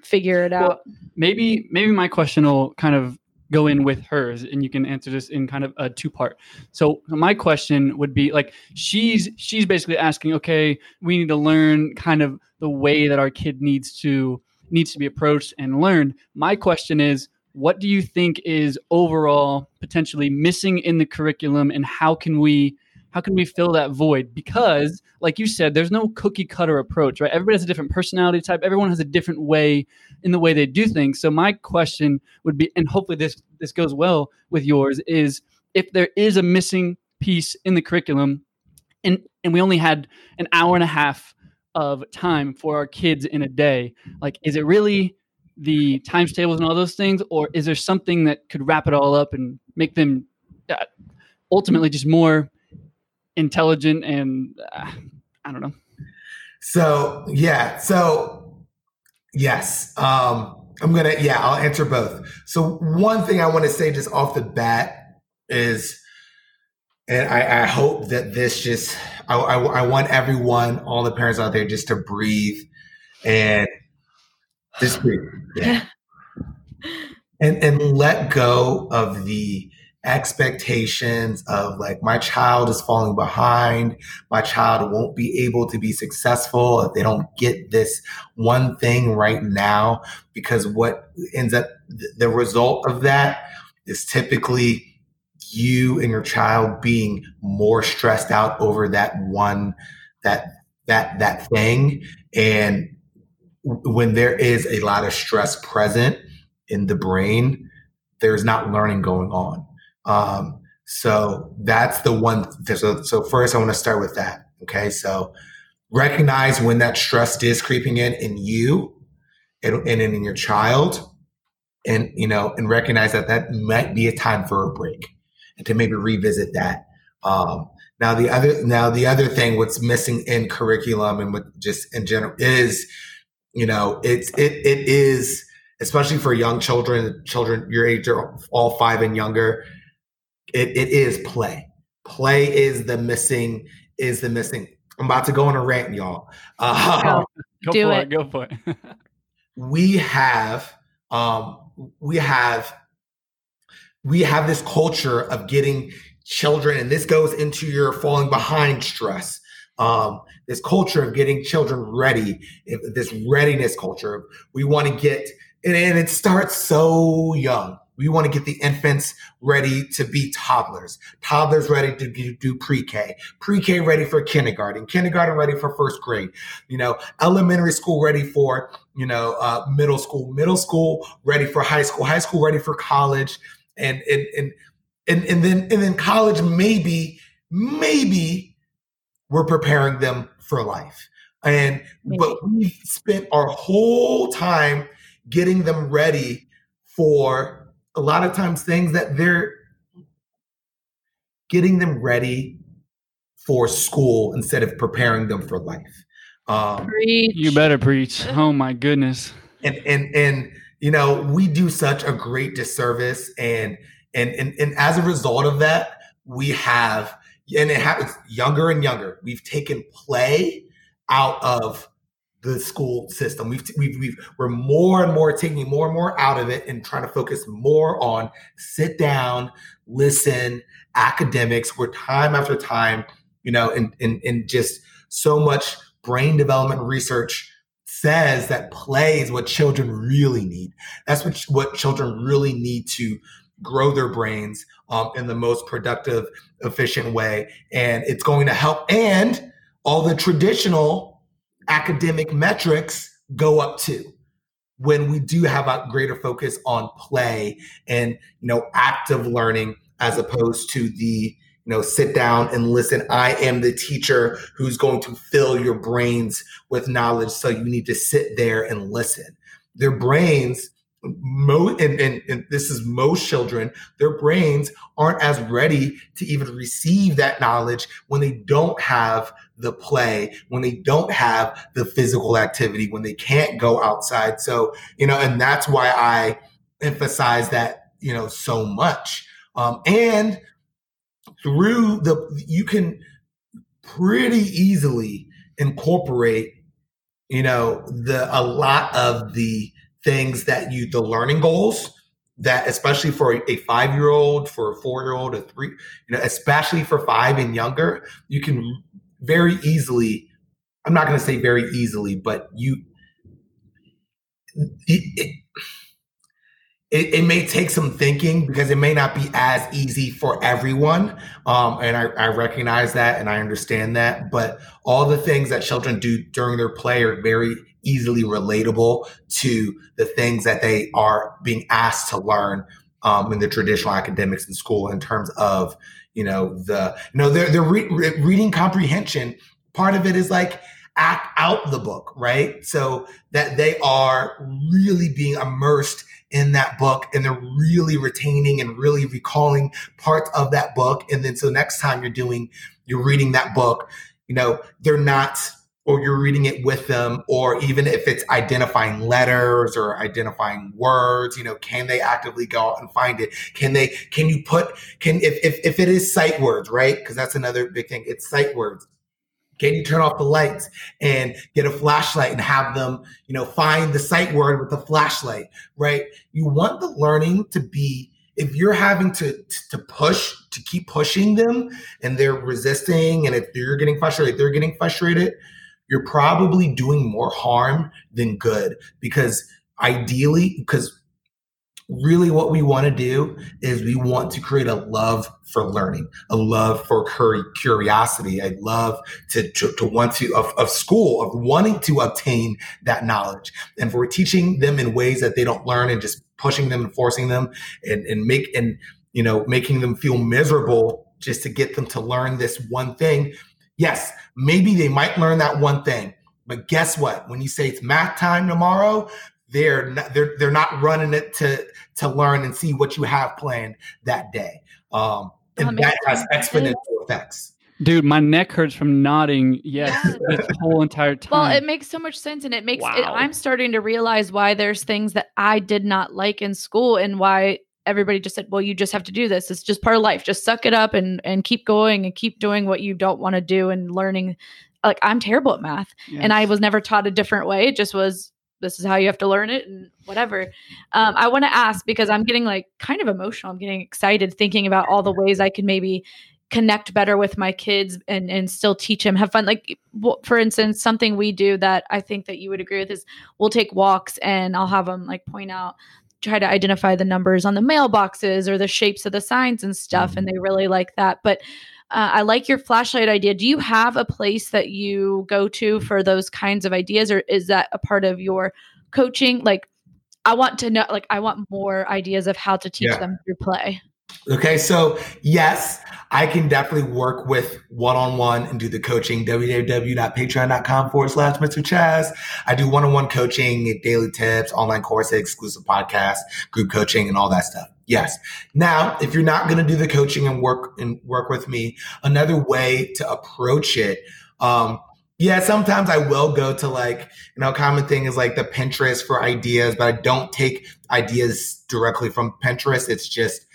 figure it out. well, maybe maybe my question will kind of go in with hers and you can answer this in kind of a two part so my question would be like she's she's basically asking okay we need to learn kind of the way that our kid needs to needs to be approached and learned. My question is what do you think is overall potentially missing in the curriculum and how can we how can we fill that void? Because like you said there's no cookie cutter approach right? Everybody has a different personality type. Everyone has a different way in the way they do things. So my question would be and hopefully this this goes well with yours is if there is a missing piece in the curriculum and and we only had an hour and a half of time for our kids in a day like is it really the times tables and all those things, or is there something that could wrap it all up and make them uh, ultimately just more intelligent and uh, I don't know. So yeah, so yes, um, I'm gonna yeah, I'll answer both. So one thing I want to say just off the bat is, and I, I hope that this just I, I, I want everyone, all the parents out there, just to breathe and just breathe. [sighs] Yeah. and and let go of the expectations of like my child is falling behind my child won't be able to be successful if they don't get this one thing right now because what ends up the result of that is typically you and your child being more stressed out over that one that that that thing and when there is a lot of stress present in the brain, there's not learning going on. Um, So that's the one. So, so first, I want to start with that. Okay, so recognize when that stress is creeping in in you and, and in your child, and you know, and recognize that that might be a time for a break and to maybe revisit that. Um, now the other now the other thing what's missing in curriculum and what just in general is, you know, it's it it is especially for young children, children your age are all five and younger. It it is play. Play is the missing is the missing. I'm about to go on a rant, y'all. Uh, Go Do for it. it. Go for it. [laughs] we have um we have we have this culture of getting children and this goes into your falling behind stress um this culture of getting children ready this readiness culture we want to get and, it starts so young. We want to get the infants ready to be toddlers toddlers ready to do, do pre-k pre-k ready for kindergarten kindergarten ready for first grade you know elementary school ready for you know uh, middle school middle school ready for high school high school ready for college and and and and, and then and then college maybe maybe we're preparing them for life and but we've spent our whole time getting them ready for a lot of times things that they're getting them ready for school instead of preparing them for life um, Preach. you better preach. Oh my goodness. and and and you know we do such a great disservice and and and, and as a result of that we have and it happens younger and younger. We've taken play out of the school system. We've we've, we've we're more and more taking more and more out of it and trying to focus more on sit down listen academics. Where time after time you know and and, and just so much brain development research says that play is what children really need. That's what what children really need to grow their brains um, in the most productive, efficient way, and it's going to help. And all the traditional academic metrics go up too when we do have a greater focus on play and you know active learning as opposed to the you know sit down and listen i am the teacher who's going to fill your brains with knowledge so you need to sit there and listen their brains mo and, and, and this is most children their brains aren't as ready to even receive that knowledge when they don't have the play when they don't have the physical activity when they can't go outside. So you know and that's why i emphasize that you know so much. Um, and through the you can pretty easily incorporate you know the a lot of the things that you the learning goals that especially for a, five year old for a four year old a three you know especially for five and younger you can very easily i'm not going to say very easily but you it, it, it, may take some thinking because it may not be as easy for everyone. Um, and I, I, recognize that and I understand that. But all the things that children do during their play are very easily relatable to the things that they are being asked to learn um, in the traditional academics in school in terms of, you know, the, you know, their, their re- re- reading comprehension. Part of it is like, act out the book, right? So that they are really being immersed in that book and they're really retaining and really recalling parts of that book. And then so next time you're doing, you're reading that book, you know, they're not, or you're reading it with them, or even if it's identifying letters or identifying words, you know, can they actively go out and find it? Can they, can you put, can, if, if, if it is sight words, right? Because that's another big thing. It's sight words can you turn off the lights and get a flashlight and have them, you know, find the sight word with the flashlight, right? You want the learning to be if you're having to to push to keep pushing them and they're resisting and if you're getting frustrated, they're getting frustrated, you're probably doing more harm than good because ideally because really what we want to do is we want to create a love for learning a love for curiosity a love to, to, to want to of, of school of wanting to obtain that knowledge and for teaching them in ways that they don't learn and just pushing them and forcing them and, and make and you know, making them feel miserable just to get them to learn this one thing. Yes, maybe they might learn that one thing, but guess what? When you say it's math time tomorrow, they're not, they're they're not running it to to learn and see what you have planned that day. Um, and that, that has exponential effects. Dude, my neck hurts from nodding yes this whole entire time. Well, it makes so much sense, and it makes wow. it, I'm starting to realize why there's things that I did not like in school, and why everybody just said, "Well, you just have to do this. It's just part of life. Just suck it up and and keep going and keep doing what you don't want to do and learning." Like I'm terrible at math, yes. and I was never taught a different way. It just was this is how you have to learn it and whatever. Um, I want to ask because I'm getting like kind of emotional. I'm getting excited thinking about all the ways I can maybe connect better with my kids and and still teach them have fun like for instance something we do that i think that you would agree with is we'll take walks and i'll have them like point out try to identify the numbers on the mailboxes or the shapes of the signs and stuff mm-hmm. and they really like that but uh, i like your flashlight idea do you have a place that you go to for those kinds of ideas or is that a part of your coaching like i want to know like i want more ideas of how to teach yeah. them through play Okay, so yes, I can definitely work with one on one and do the coaching. www.patreon.com forward slash Mr. Chaz. I do one on one coaching, daily tips, online courses, exclusive podcasts, group coaching, and all that stuff. Yes. Now, if you're not going to do the coaching and work and work with me, another way to approach it, um, yeah, sometimes I will go to like, you know, common thing is like the Pinterest for ideas, but I don't take ideas directly from Pinterest. It's just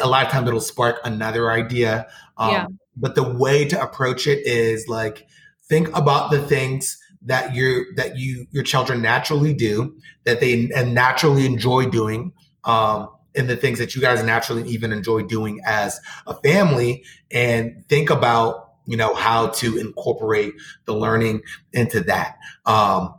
a lot of times it'll spark another idea. Um, yeah. But the way to approach it is like think about the things that you that you your children naturally do that they and naturally enjoy doing. Um, and the things that you guys naturally even enjoy doing as a family and think about you know how to incorporate the learning into that um,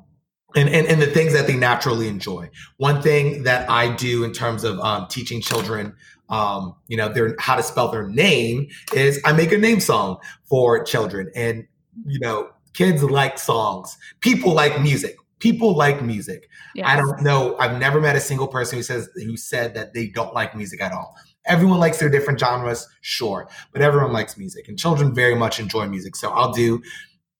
and, and, and the things that they naturally enjoy. One thing that I do in terms of um, teaching children um, you know, their how to spell their name is I make a name song for children. And, you know, kids like songs. People like music. People like music. Yes. I don't know. I've never met a single person who says who said that they don't like music at all. Everyone likes their different genres, sure, but everyone likes music, and children very much enjoy music. So I'll do,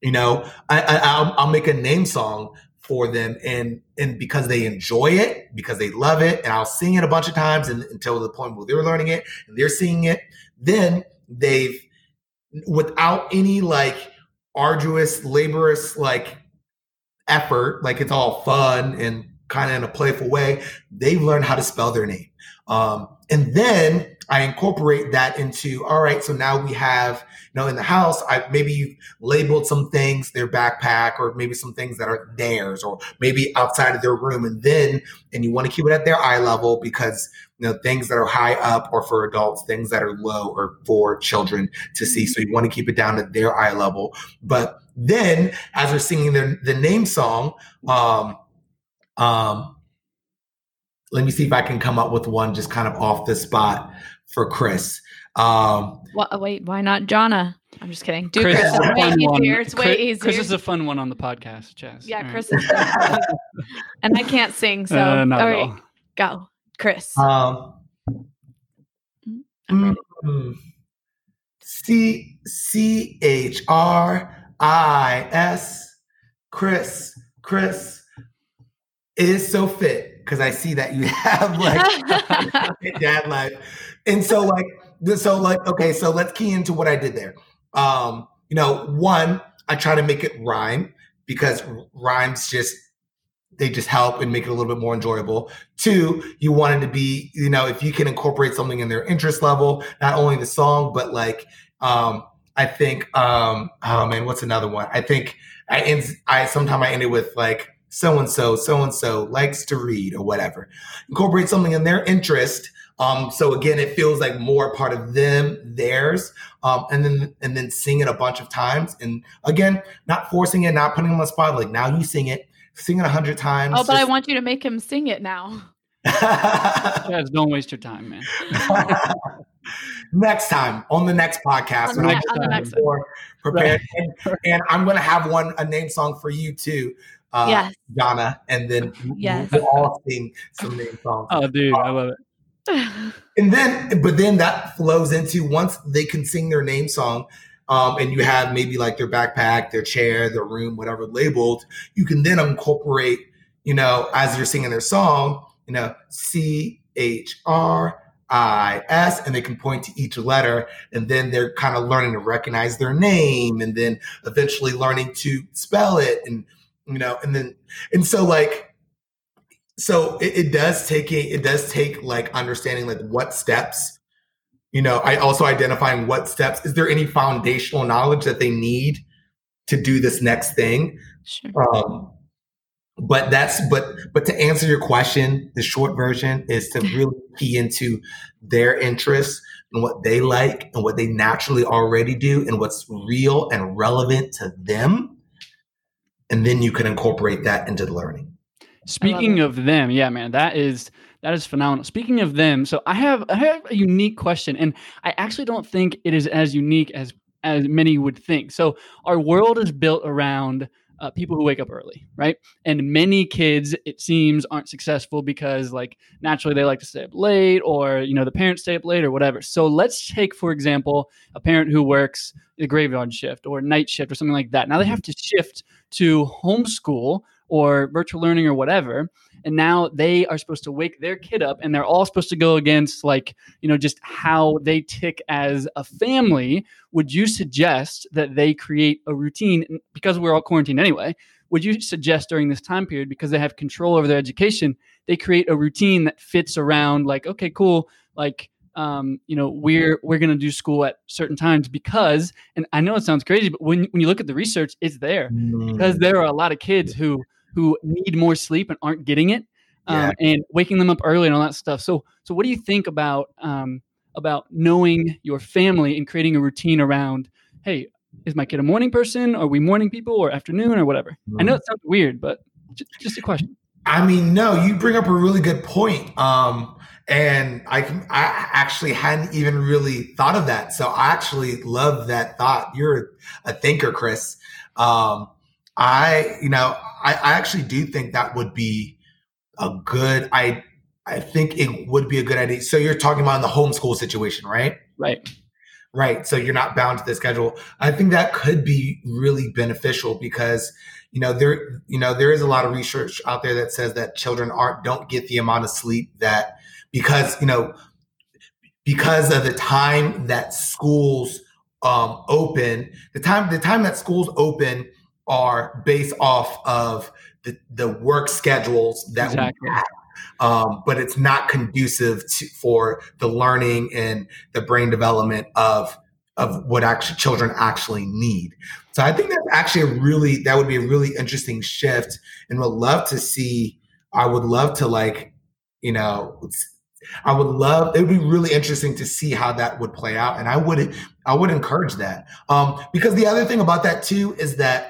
you know, I, I I'll, I'll make a name song for them and and because they enjoy it because they love it and i'll sing it a bunch of times and, until the point where they're learning it and they're singing it then they've without any like arduous laborious like effort like it's all fun and kind of in a playful way they've learned how to spell their name. Um, and then I incorporate that into, all right, so now we have, you know, in the house, I maybe you've labeled some things, their backpack, or maybe some things that are theirs, or maybe outside of their room. And then, and you want to keep it at their eye level because, you know, things that are high up or for adults, things that are low or for children to see. So you want to keep it down at their eye level. But then as we're singing their, the name song, um, um, let me see if I can come up with one just kind of off the spot for Chris. Um, well, wait, why not Jana? I'm just kidding. Do Chris, Chris is way easier. It's way Chris, easier. Chris is a fun one on the podcast, Chaz. Yeah, all Chris right. is. [laughs] and I can't sing, so uh, all right, all. go, Chris. Um, mm, C C H R I S, Chris, Chris is so fit because I see that you [laughs] have like [laughs] dad life. And so like so like okay, so let's key into what I did there. Um, you know, one, I try to make it rhyme because rhymes just they just help and make it a little bit more enjoyable. Two, you wanted to be, you know, if you can incorporate something in their interest level, not only the song, but like um I think um oh man, what's another one? I think I end I sometimes I ended with like so and so, so and so likes to read or whatever. Incorporate something in their interest. Um, so again, it feels like more part of them, theirs, um, and then and then sing it a bunch of times. And again, not forcing it, not putting them on the spot. Like now you sing it, sing it a hundred times. Oh, but just... I want you to make him sing it now. [laughs] Guys, don't waste your time, man. [laughs] next time on the next podcast, on the, next, on the next one. prepared, right. and, and, I'm going to have one a name song for you too uh, yes. Jana, and then yes. we'll all sing some name songs. Oh, dude, I love it. And then, but then that flows into once they can sing their name song, um, and you have maybe like their backpack, their chair, their room, whatever labeled, you can then incorporate, you know, as you're singing their song, you know, C H R I S, and they can point to each letter, and then they're kind of learning to recognize their name, and then eventually learning to spell it, and you know, and then and so like, so it, it does take a, it does take like understanding like what steps, you know, I also identifying what steps is there any foundational knowledge that they need to do this next thing, Sure. um, but that's but but to answer your question the short version is to [laughs] really key into their interests and what they like and what they naturally already do and what's real and relevant to them. And then you can incorporate that into the learning Speaking of them, yeah, man, that is that is phenomenal. Speaking of them, so I have I have a unique question, and I actually don't think it is as unique as as many would think. So our world is built around uh, people who wake up early, right? And many kids, it seems, aren't successful because, like, naturally they like to stay up late, or you know, the parents stay up late, or whatever. So let's take, for example, a parent who works the graveyard shift or night shift or something like that. Now they have to shift to homeschool or virtual learning or whatever and now they are supposed to wake their kid up and they're all supposed to go against like you know just how they tick as a family. Would you suggest that they create a routine because we're all quarantined anyway would you suggest during this time period because they have control over their education they create a routine that fits around like okay cool like um, you know we're we're to do school at certain times because and i know it sounds crazy but when, when you look at the research it's there. Because there are a lot of kids who who need more sleep and aren't getting it um, and waking them up early and all that stuff so so what do you think about um, about knowing your family and creating a routine around hey is my kid a morning person are we morning people or afternoon or whatever i know it sounds weird but j- just a question i mean no you bring up a really good point um and I can, I actually hadn't even really thought of that. So I actually love that thought. You're a thinker, Chris. Um, I, you know, I, I actually do think that would be a good, I, I think it would be a good idea. So you're talking about in the homeschool situation, right? right Right. So you're not bound to the schedule. I think that could be really beneficial because, you know, there, you know, there is a lot of research out there that says that children aren't, don't get the amount of sleep that, because, you know, because of the time that schools um, open, the time, the time that schools open are based off of the, the work schedules that Exactly. we have. Um, but it's not conducive to, for the learning and the brain development of of what actually children actually need. So I think that's actually a really that would be a really interesting shift, and would love to see. I would love to like, you know, I would love. It would be really interesting to see how that would play out, and I would I would encourage that. Um, because the other thing about that too is that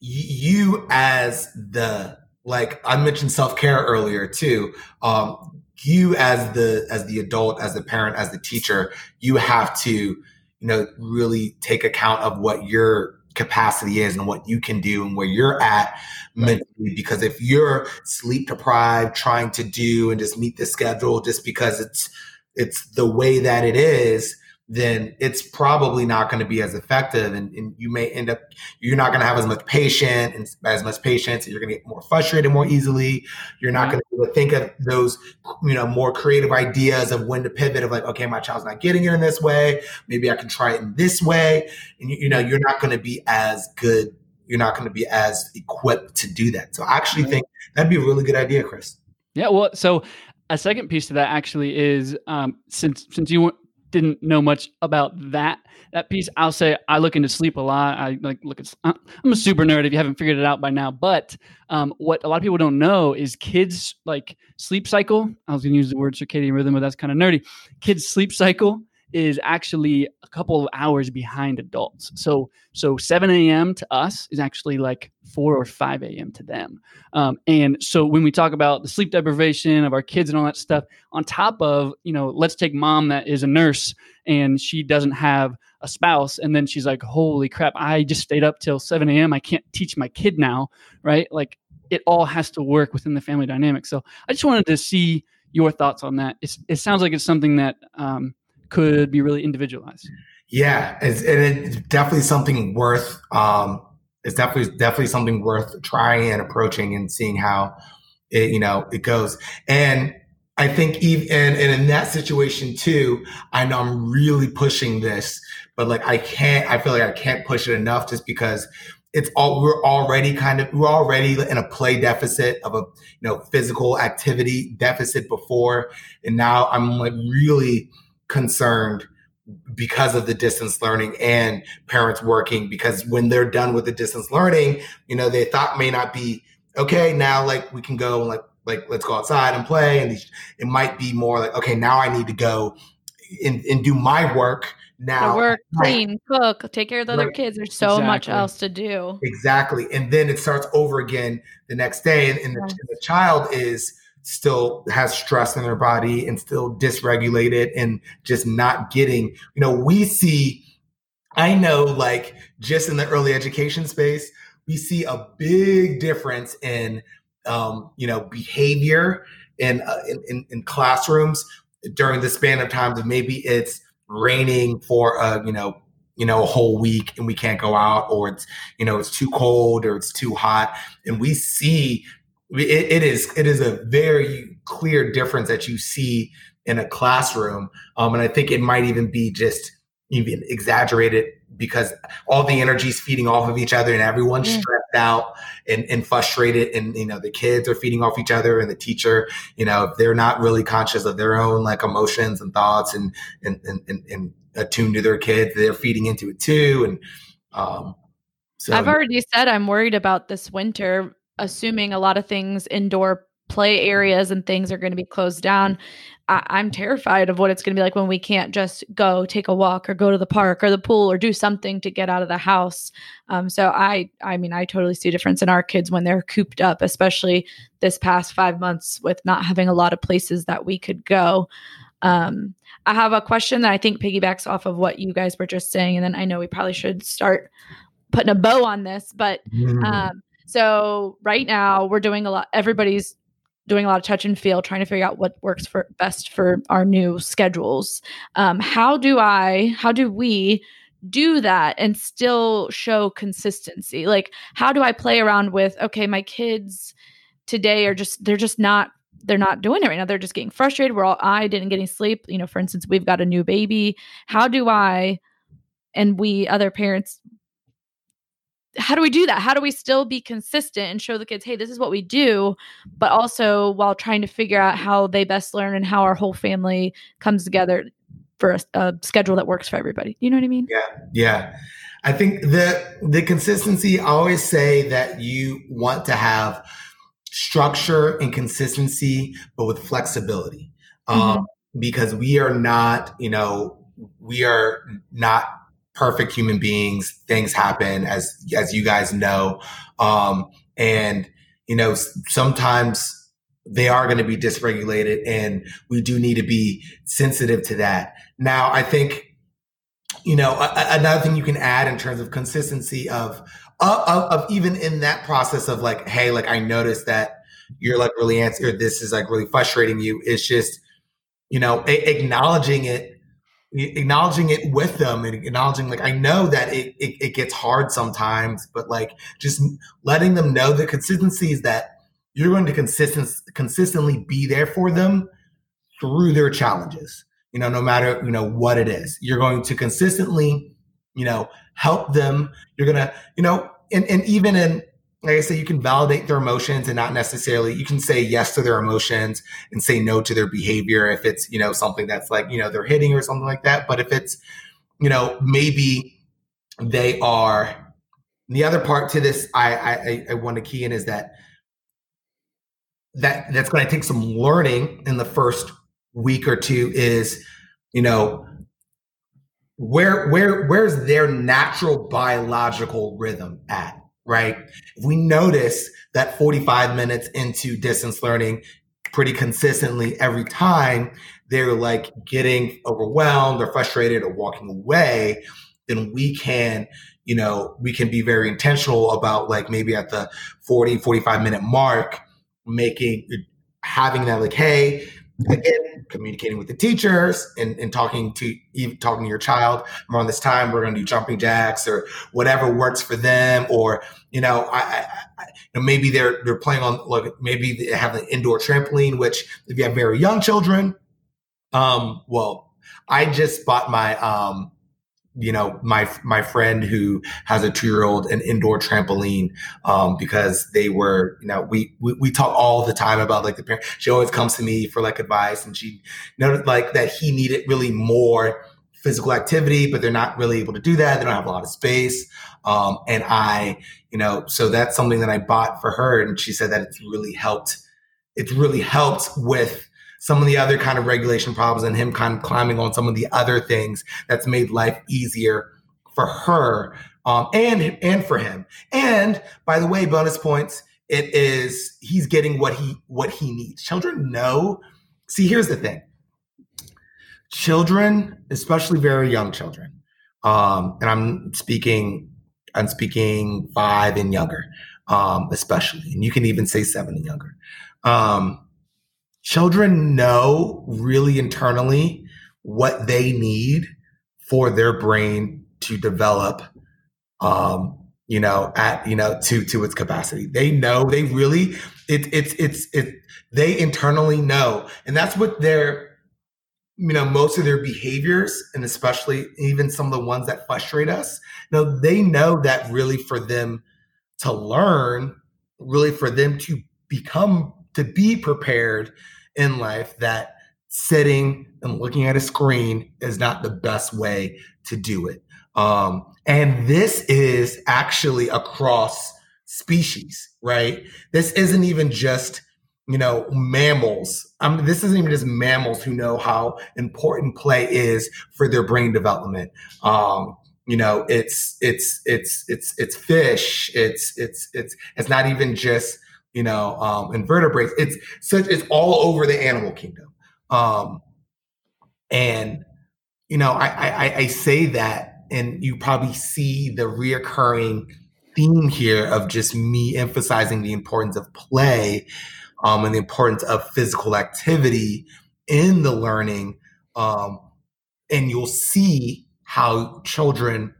you as the like I mentioned self care earlier too. Um, you as the as the adult, as the parent, as the teacher, you have to you know really take account of what your capacity is and what you can do and where you're at mentally because if you're sleep deprived trying to do and just meet the schedule just because it's it's the way that it is then it's probably not going to be as effective and, and you may end up you're not going to have as much patience and as much patience and you're going to get more frustrated more easily. You're not Right. going to be able to think of those you know more creative ideas of when to pivot of like okay my child's not getting it in this way. Maybe i can try it in this way. And you, you know you're not going to be as good you're not going to be as equipped to do that. So i actually think that'd be a really good idea chris. Yeah, well, so a second piece to that actually is um, since since you didn't know much about that that piece, I'll say I look into sleep a lot. I like look at. uh, I'm a super nerd if you haven't figured it out by now. But um, what a lot of people don't know is kids like sleep cycle. I was going to use the word circadian rhythm, but that's kind of nerdy. Kids' sleep cycle is actually a couple of hours behind adults. So so 7 a.m. to us is actually like 4 or 5 a.m. to them. Um, and so when we talk about the sleep deprivation of our kids and all that stuff, on top of, you know, let's take mom that is a nurse and she doesn't have a spouse. And then she's like, holy crap, I just stayed up till 7 a.m. I can't teach my kid now. Right. Like it all has to work within the family dynamic. So I just wanted to see your thoughts on that. It's, it sounds like it's something that um, could be really individualized. Yeah, it's, it's definitely something worth. Um, it's definitely definitely something worth trying and approaching and seeing how it you know it goes. And I think even and, and in that situation too, I know I'm really pushing this, but like I can't. I feel like I can't push it enough just because it's all we're already kind of we're already in a play deficit of a you know physical activity deficit before, and now I'm like really concerned because of the distance learning and parents working because when they're done with the distance learning you know they thought may not be okay now like we can go and like like let's go outside and play and it might be more like okay now i need to go and, and do my work now work clean cook take care of the right. other kids there's so exactly. much else to do exactly and then it starts over again the next day and, and the, the child is still has stress in their body and still dysregulated and just not getting, you know, we see, I know like just in the early education space, we see a big difference in, um, you know, behavior in, uh, in, in classrooms during the span of time that maybe it's raining for a, you know, you know, a whole week and we can't go out or it's, you know, it's too cold or it's too hot. And we see it, it is it is a very clear difference that you see in a classroom, um, and I think it might even be just even exaggerated because all the energy is feeding off of each other and everyone's mm. stressed out and, and frustrated and you know the kids are feeding off each other and the teacher you know if they're not really conscious of their own like emotions and thoughts and and and, and, and attuned to their kids they're feeding into it too and um so I've already said I'm worried about this winter assuming a lot of things indoor play areas and things are going to be closed down. I- am terrified of what it's going to be like when we can't just go take a walk or go to the park or the pool or do something to get out of the house. Um, so I, I mean, I totally see a difference in our kids when they're cooped up, especially this past five months with not having a lot of places that we could go. Um, I have a question that I think piggybacks off of what you guys were just saying, and then I know we probably should start putting a bow on this, but mm. um, so right now we're doing a lot. Everybody's doing a lot of touch and feel, trying to figure out what works for best for our new schedules. Um, how do I? How do we? do that and still show consistency like how do i play around with okay my kids today are just they're just not they're not doing it right now they're just getting frustrated we're all i didn't get any sleep you know for instance we've got a new baby how do i and we other parents how do we do that? How do we still be consistent and show the kids, hey, this is what we do, but also while trying to figure out how they best learn and how our whole family comes together for a, a schedule that works for everybody. You know what I mean? Yeah, yeah. I think the the consistency. I always say that you want to have structure and consistency, but with flexibility, um, mm-hmm. because we are not, you know, we are not perfect human beings. Things happen, as as you guys know, um, and you know sometimes they are going to be dysregulated, and we do need to be sensitive to that. Now, I think you know a, another thing you can add in terms of consistency of, of of even in that process of like, hey, like I noticed that you're like really answer this is like really frustrating you. It's just you know a- acknowledging it acknowledging it with them and acknowledging like i know that it, it, it gets hard sometimes but like just letting them know the consistency is that you're going to consistent consistently be there for them through their challenges you know no matter you know what it is. You're going to consistently you know help them. You're gonna you know and, and even in like I say, you can validate their emotions and not necessarily, you can say yes to their emotions and say no to their behavior if it's, you know, something that's like, you know, they're hitting or something like that. But if it's, you know, maybe they are, the other part to this I, I, I want to key in is that that that's going to take some learning in the first week or two is, you know, where where where's their natural biological rhythm at right? If we notice that 45 minutes into distance learning, pretty consistently every time they're like getting overwhelmed or frustrated or walking away, then we can, you know, we can be very intentional about like maybe at the 40, 45 minute mark, making, having that like, hey, again, communicating with the teachers and, and talking to talking to your child around this time, we're going to do jumping jacks or whatever works for them. Or, you know, I, I, you know, maybe they're, they're playing on, like, maybe they have an indoor trampoline, which if you have very young children, um, well, I just bought my, um, you know my my friend who has a two year old an indoor trampoline um, because they were you know we, we, we talk all the time about like the parent she always comes to me for like advice and she noticed like that he needed really more physical activity but they're not really able to do that. They don't have a lot of space. Um, and I you know so that's something that I bought for her and she said that it's really helped it's really helped with some of the other kind of regulation problems and him kind of climbing on some of the other things that's made life easier for her um, and and for him. And by the way, bonus points. It is he's getting what he what he needs. Children know. See, here's the thing. Children, especially very young children, um, and I'm speaking I'm speaking five and younger, um, especially, and you can even say seven and younger. Um, children know really internally what they need for their brain to develop um you know at you know to to its capacity. They know they really it, it's it's it they internally know. And that's what their you know most of their behaviors and especially even some of the ones that frustrate us you know they know that really for them to learn really for them to become to be prepared in life that sitting and looking at a screen is not the best way to do it. Um, and this is actually across species, right? This isn't even just you know mammals. This isn't even just mammals who know how important play is for their brain development. Um, you know, it's it's it's it's it's fish. It's it's it's it's not even just you know, um, invertebrates. It's such it's all over the animal kingdom. Um, and you know, I, I I say that, and you probably see the reoccurring theme here of just me emphasizing the importance of play um, and the importance of physical activity in the learning. Um, and you'll see how children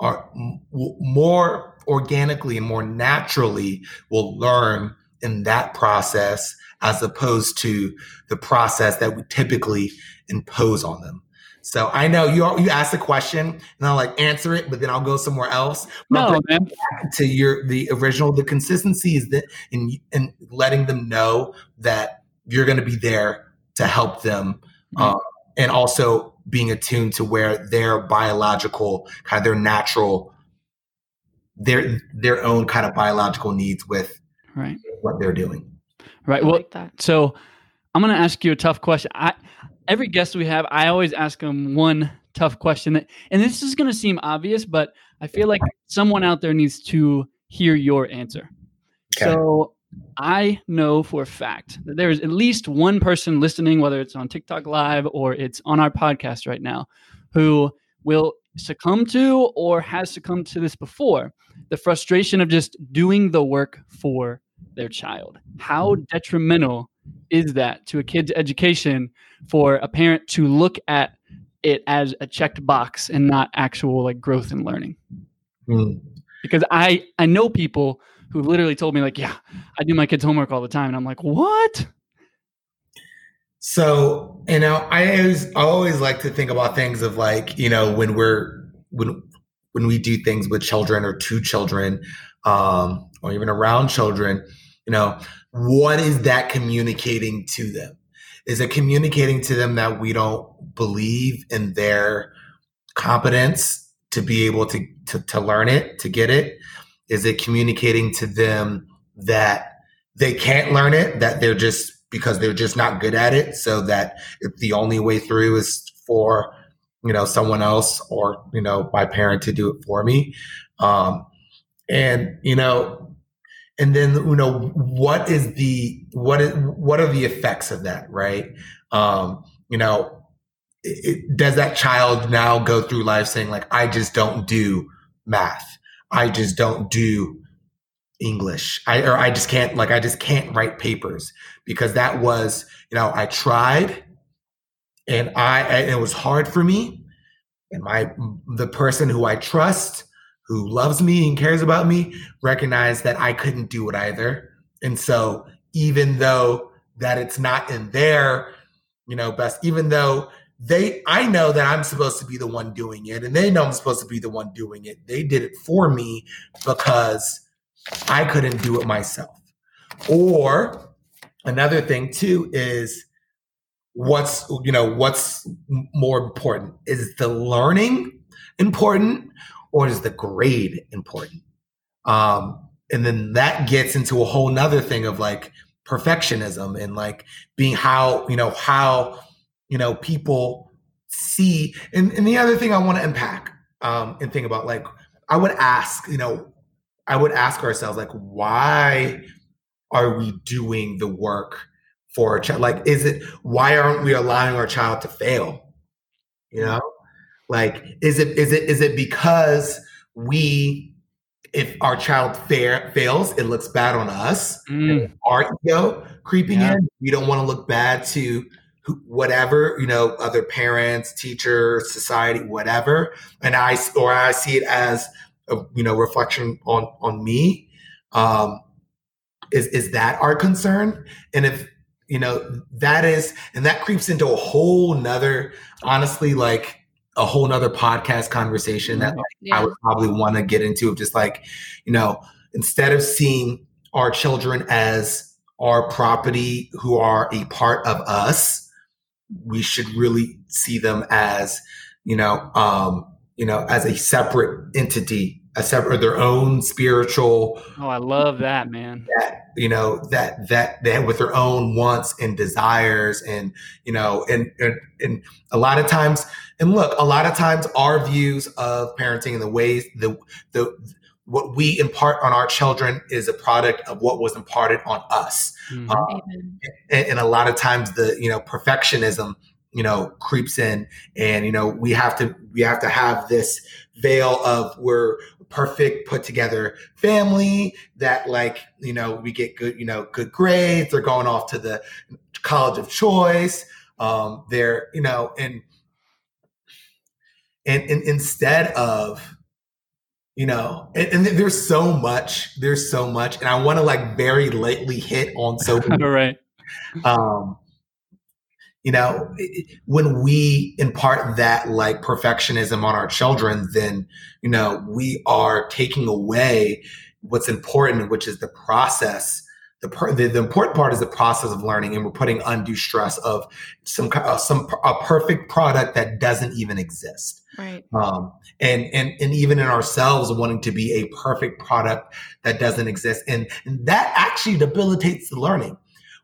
are m- more organically and more naturally will learn in that process as opposed to the process that we typically impose on them. So I know you you ask a question and I'll like answer it, but then I'll go somewhere else. But no, man. To your the original, the consistency is that in in letting them know that you're going to be there to help them, mm-hmm. um, and also being attuned to where their biological kind of their natural their their own kind of biological needs with right what they're doing. Right. well, like so I'm going to ask you a tough question. I every guest we have, I always ask them one tough question that, and this is going to seem obvious, but I feel like someone out there needs to hear your answer. Okay. So I know for a fact that there is at least one person listening, whether it's on TikTok Live or it's on our podcast right now, who will succumb to or has succumbed to this before the frustration of just doing the work for their child. How detrimental is that to a kid's education for a parent to look at it as a checked box and not actual like growth and learning? Mm. Because I I know people who literally told me like, yeah, I do my kids' homework all the time, and I'm like, what? So, you know, I always I always like to think about things of like, you know, when we're when when we do things with children or to children, um, or even around children, you know, what is that communicating to them? Is it communicating to them that we don't believe in their competence to be able to, to, to learn it, to get it? Is it communicating to them that they can't learn it, that they're just because they're just not good at it. So that the only way through is for, you know, someone else or, you know, my parent to do it for me. Um, and, you know, and then, you know, what is the, what is, what are the effects of that? Right. Um, you know, it, does that child now go through life saying like, I just don't do math. I just don't do English. I or I just can't like I just can't write papers because that was, you know, I tried and I it was hard for me. And my the person who I trust, who loves me and cares about me, recognized that I couldn't do it either. And so even though that it's not in their, you know, best, even though they I know that I'm supposed to be the one doing it and they know I'm supposed to be the one doing it. They did it for me because I couldn't do it myself. Or another thing too is what's you know what's more important? Is the learning important or is the grade important? Um and then that gets into a whole nother thing of like perfectionism and like being how you know how you know people see. And, and the other thing i want to unpack um and think about like i would ask you know I would ask ourselves, like, why are we doing the work for a child? Like, is it why aren't we allowing our child to fail? You know, like, is it is it is it because we if our child fa- fails, it looks bad on us. Mm. Our ego creeping yeah. in. We don't want to look bad to whatever you know, other parents, teachers, society, whatever. And I or I see it as you know reflection on on me um is is that our concern and if you know that is and that creeps into a whole nother honestly like a whole nother podcast conversation that like, yeah. i would probably want to get into of just like you know instead of seeing our children as our property who are a part of us we should really see them as you know um you know, as a separate entity, a separate their own spiritual. Oh, I love that, man. That, you know, that that that with their own wants and desires, and you know, and, and and a lot of times, and look, a lot of times, our views of parenting and the ways the the what we impart on our children is a product of what was imparted on us. Mm-hmm. Um, and, and, a lot of times the you know perfectionism you know creeps in. And you know we have to we have to have this veil of we're perfect put together family that like you know we get good you know good grades. They're going off to the college of choice. Um they're you know and and, and instead of you know and, and, there's so much there's so much. And i want to like very lightly hit on [laughs] so right. um you know when we impart that like perfectionism on our children then you know we are taking away what's important which is the process. The, per, the, the important part is the process of learning and we're putting undue stress of some uh, some a perfect product that doesn't even exist. Right. Um and and and even in ourselves wanting to be a perfect product that doesn't exist. And, and that actually debilitates the learning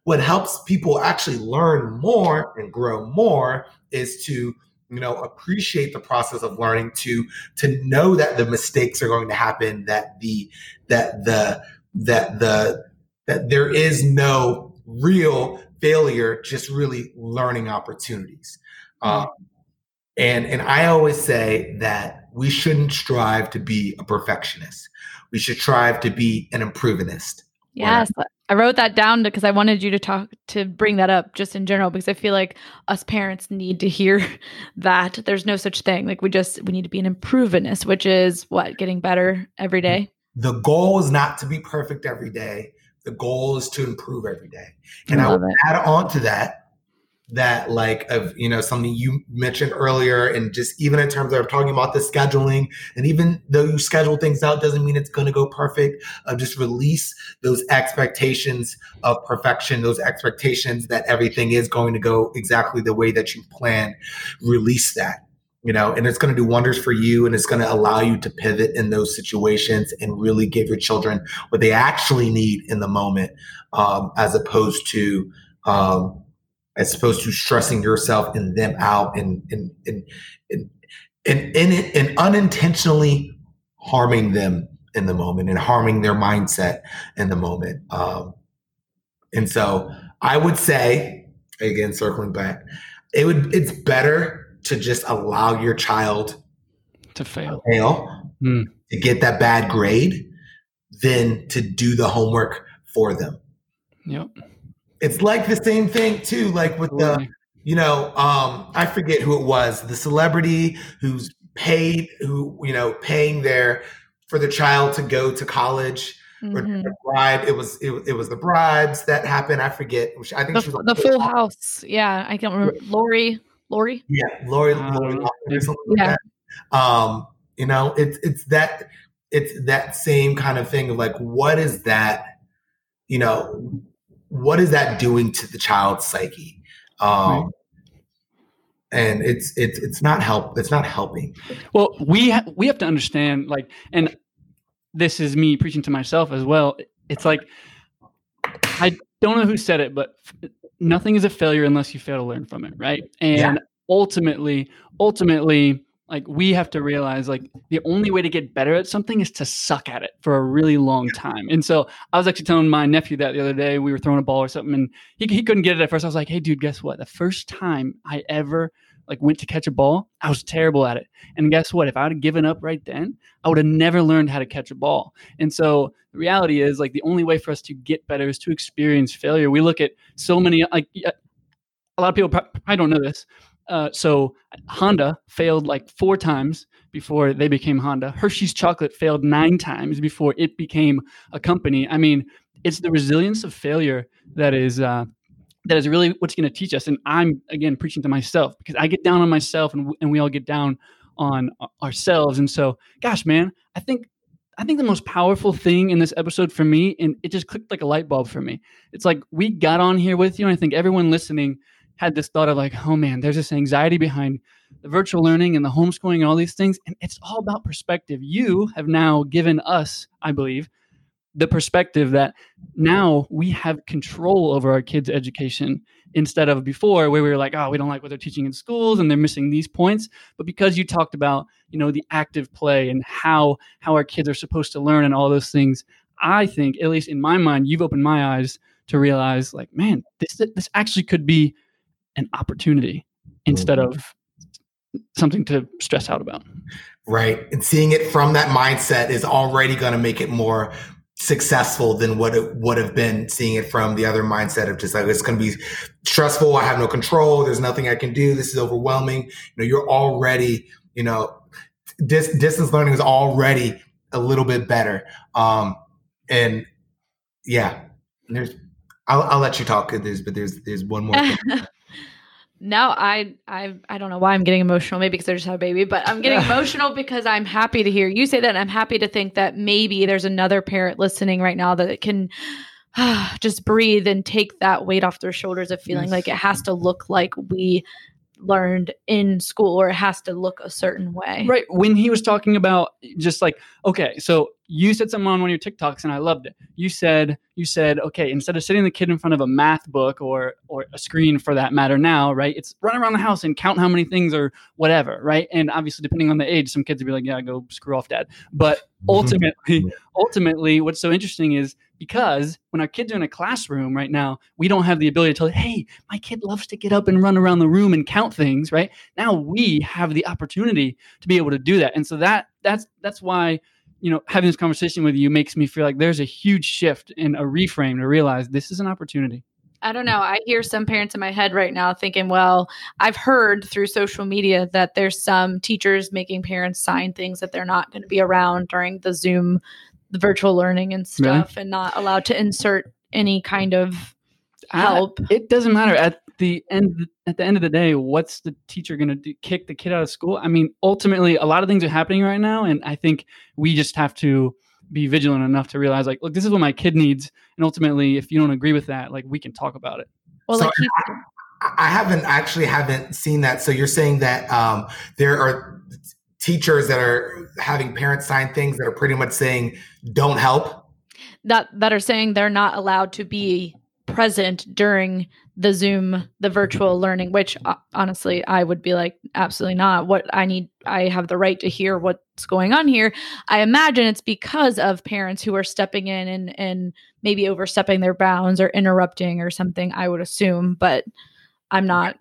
what helps people actually learn more and grow more is to you know appreciate the process of learning to to know that the mistakes are going to happen that the that the that the that there is no real failure just really learning opportunities. Um, and and i always say that we shouldn't strive to be a perfectionist. We should strive to be an improvementist Yes, I wrote that down because I wanted you to talk to bring that up just in general because I feel like us parents need to hear [laughs] that there's no such thing. Like we just we need to be an improvementist, which is what getting better every day. The goal is not to be perfect every day. The goal is to improve every day. And I, I would it. add on to that that like of you know something you mentioned earlier and just even in terms of talking about the scheduling and even though you schedule things out doesn't mean it's going to go perfect uh, just release those expectations of perfection those expectations that everything is going to go exactly the way that you plan release that you know? And it's going to do wonders for you and it's going to allow you to pivot in those situations and really give your children what they actually need in the moment um, as opposed to um, as opposed to stressing yourself and them out and and and and and, and, and unintentionally harming them in the moment and harming their mindset in the moment. Um, and so I would say, again, circling back, it would it's better to just allow your child to fail, fail, mm. to get that bad grade, than to do the homework for them. Yep. It's like the same thing too, like with the, you know, um, I forget who it was, the celebrity who's paid, who, you know, paying their for the child to go to college or Mhm. the bribe. It was it, it was the bribes that happened. I forget. I think The, she was on the Full House. Yeah, I can't remember. Lori. Lori. Yeah, Lori, Uh, Lori Loughlin or something like Yeah. that. Um, you know, it's it's that it's that same kind of thing of like, what is that? You know, what is that doing to the child's psyche? Um, and it's it's it's not help. It's not helping. Well, we ha- we have to understand, like, and this is me preaching to myself as well. It's like I don't know who said it, but nothing is a failure unless you fail to learn from it, right? And Yeah. ultimately, ultimately, like we have to realize, like, the only way to get better at something is to suck at it for a really long time. And so I was actually telling my nephew that the other day. We were throwing a ball or something, and he he couldn't get it at first. I was like, "Hey, dude, guess what? The first time I ever like went to catch a ball, I was terrible at it." And guess what? If I would have given up right then, I would have never learned how to catch a ball. And so the reality is, like, the only way for us to get better is to experience failure. We look at so many, like, a lot of people pro- probably don't know this. Uh, so Honda failed like four times before they became Honda. Hershey's Chocolate failed nine times before it became a company. I mean, it's the resilience of failure that is uh, that is really what's going to teach us. And I'm again preaching to myself because I get down on myself, and and we all get down on ourselves. And so, gosh, man, I think I think the most powerful thing in this episode for me, and it just clicked like a light bulb for me. It's like we got on here with you, and I think everyone listening had this thought of like, oh man, there's this anxiety behind the virtual learning and the homeschooling and all these things, and it's all about perspective. You have now given us, I believe, the perspective that now we have control over our kids' education instead of before where we were like, oh, we don't like what they're teaching in schools and they're missing these points. But because you talked about, you know, the active play and how how our kids are supposed to learn and all those things, I think, at least in my mind, you've opened my eyes to realize like, man, this this actually could be an opportunity instead of something to stress out about. right? And seeing it from that mindset is already going to make it more successful than what it would have been seeing it from the other mindset of just like it's going to be stressful. I have no control. There's nothing I can do. This is overwhelming. You know, you're already, you know, dis- distance learning is already a little bit better. Um, and yeah, there's. I'll, I'll let you talk. There's, but there's there's one more. [laughs] No, I I I don't know why I'm getting emotional. Maybe because I just had a baby, but I'm getting [laughs] emotional because I'm happy to hear you say that. And I'm happy to think that maybe there's another parent listening right now that can [sighs] just breathe and take that weight off their shoulders of feeling Yes. like it has to look like we learned in school or it has to look a certain way. Right. When he was talking about just like, okay, so you said something on one of your TikToks and I loved it. You said, you said, okay, instead of sitting the kid in front of a math book or or a screen for that matter now, right? It's run around the house and count how many things or whatever, right? And obviously depending on the age, some kids would be like, yeah, go screw off, dad. But [laughs] ultimately, ultimately, what's so interesting is because when our kids are in a classroom right now, we don't have the ability to tell, hey, my kid loves to get up and run around the room and count things, right? Now we have the opportunity to be able to do that. And so that that's that's why, you know, having this conversation with you makes me feel like there's a huge shift and a reframe to realize this is an opportunity. I don't know. I hear some parents in my head right now thinking, well, I've heard through social media that there's some teachers making parents sign things that they're not going to be around during the Zoom, the virtual learning and Really? stuff, and not allowed to insert any kind of I- help. it doesn't matter at the end at the end of the day what's the teacher going to do kick the kid out of school i mean ultimately a lot of things are happening right now and i think we just have to be vigilant enough to realize like look this is what my kid needs and ultimately if you don't agree with that like we can talk about it well, So like he, I haven't actually haven't seen that. So you're saying that um, there are teachers that are having parents sign things that are pretty much saying don't help. that that are saying they're not allowed to be present during the Zoom, the virtual learning, which uh, honestly, I would be like, absolutely not. What I need, I have the right to hear what's going on here. I imagine it's because of parents who are stepping in and and maybe overstepping their bounds or interrupting or something. I would assume, but I'm not.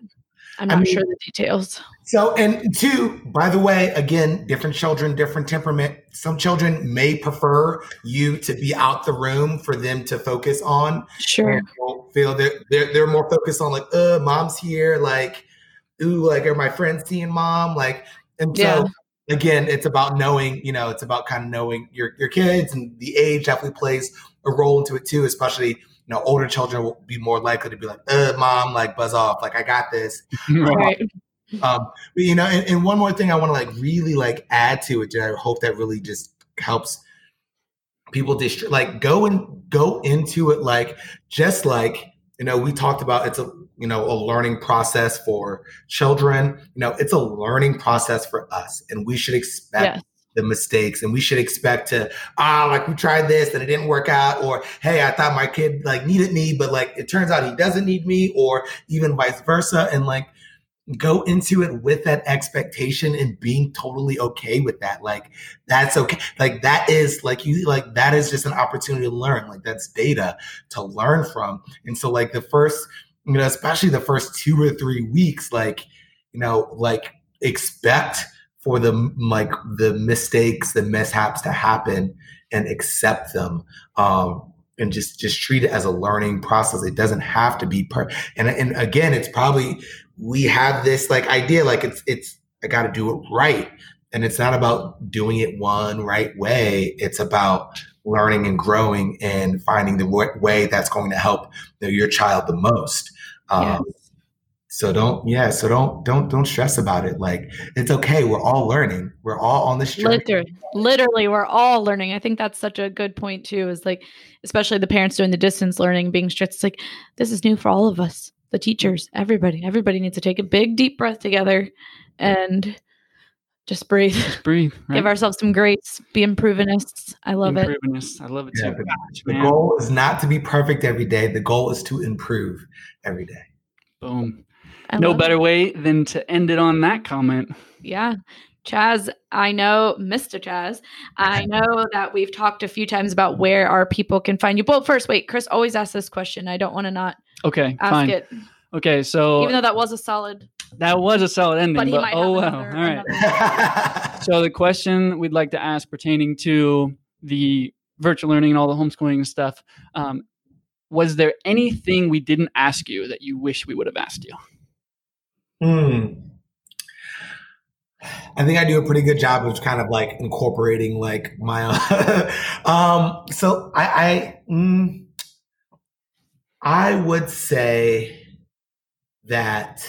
I'm not I mean, sure the details. So, and two, by the way, again, different children, different temperament. Some children may prefer you to be out the room for them to focus on. Sure. Feel that they're, they're more focused on like, uh, mom's here. Like, ooh, like, are my friends seeing mom? Like, and so yeah. again, it's about knowing, you know, it's about kind of knowing your, your kids and the age definitely plays a role into it too, especially, you know, older children will be more likely to be like, uh, mom, like buzz off. Like, I got this. [laughs] right. Um, but, you know, and, and one more thing I want to like really like add to it. I hope that really just helps people dist- like go and go into it like just like you know we talked about it's a you know a learning process for children you know it's a learning process for us and we should expect the mistakes and we should expect to ah like we tried this and it didn't work out or hey i thought my kid like needed me but like it turns out he doesn't need me or even vice versa and like go into it with that expectation and being totally okay with that like that's okay like that is like you like that is just an opportunity to learn like that's data to learn from and so like the first you know especially the first two or three weeks like you know like expect for the like the mistakes the mishaps to happen and accept them um and just just treat it as a learning process it doesn't have to be per and and again it's probably we have this like idea like it's it's I got to do it right. And it's not about doing it one right way. It's about learning and growing and finding the way that's going to help you know, your child the most. Um, So don't, yeah. So don't, don't, don't stress about it. Like it's okay. We're all learning. We're all on this journey. Literally, literally, we're all learning. I think that's such a good point too. Is like, especially the parents doing the distance learning, being stressed. It's like this is new for all of us the teachers, everybody, everybody needs to take a big deep breath together and just breathe. Just breathe. [laughs] Right? Give ourselves some grace. Be improvenists. I love it. I love it yeah, too. Gosh, the goal is not to be perfect every day. The goal is to improve every day. Boom. I no better it. way than to end it on that comment. Yeah. Chaz, I know, Mr. Chaz, I [laughs] know that we've talked a few times about where our people can find you. But first, wait, Chris always asks this question. I don't want to not okay, ask fine. it. Okay, so even though that was a solid, that was a solid ending, but, but oh well. All right. [laughs] so the question we'd like to ask pertaining to the virtual learning and all the homeschooling and stuff, um, was there anything we didn't ask you that you wish we would have asked you? Hmm. I think I do a pretty good job of kind of like incorporating like my [laughs] um, so I, I, mm, I would say that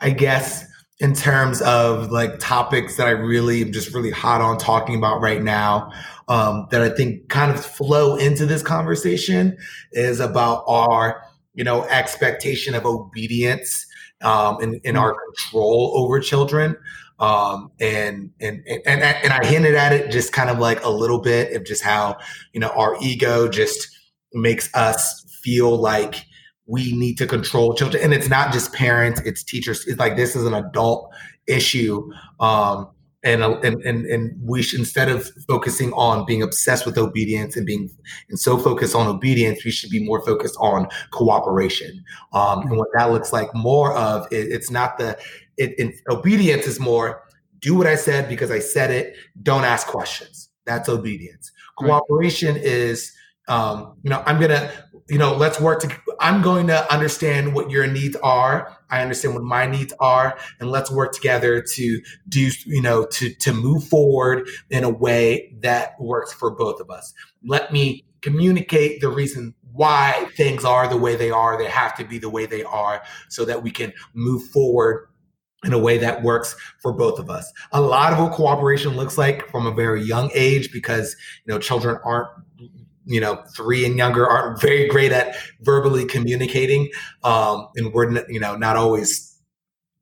I guess in terms of like topics that I really am just really hot on talking about right now, um, that I think kind of flow into this conversation is about our, you know, expectation of obedience um, and, and our control over children. Um, and, and, and, and I hinted at it just kind of like a little bit of just how, you know, our ego just makes us feel like we need to control children. And it's not just parents, it's teachers. It's like, this is an adult issue. Um, and, and and and we should instead of focusing on being obsessed with obedience and being and so focused on obedience we should be more focused on cooperation um, and what that looks like more of it, it's not the it, it, obedience is more do what I said because I said it. Don't ask questions. That's obedience. Cooperation right. is, um, you know, I'm gonna, you know, let's work to. I'm going to understand what your needs are. I understand what my needs are, and let's work together to do, you know, to to move forward in a way that works for both of us. Let me communicate the reason why things are the way they are. They have to be the way they are, so that we can move forward in a way that works for both of us. A lot of what cooperation looks like from a very young age because you know children aren't you know three and younger aren't very great at verbally communicating um and we're you know not always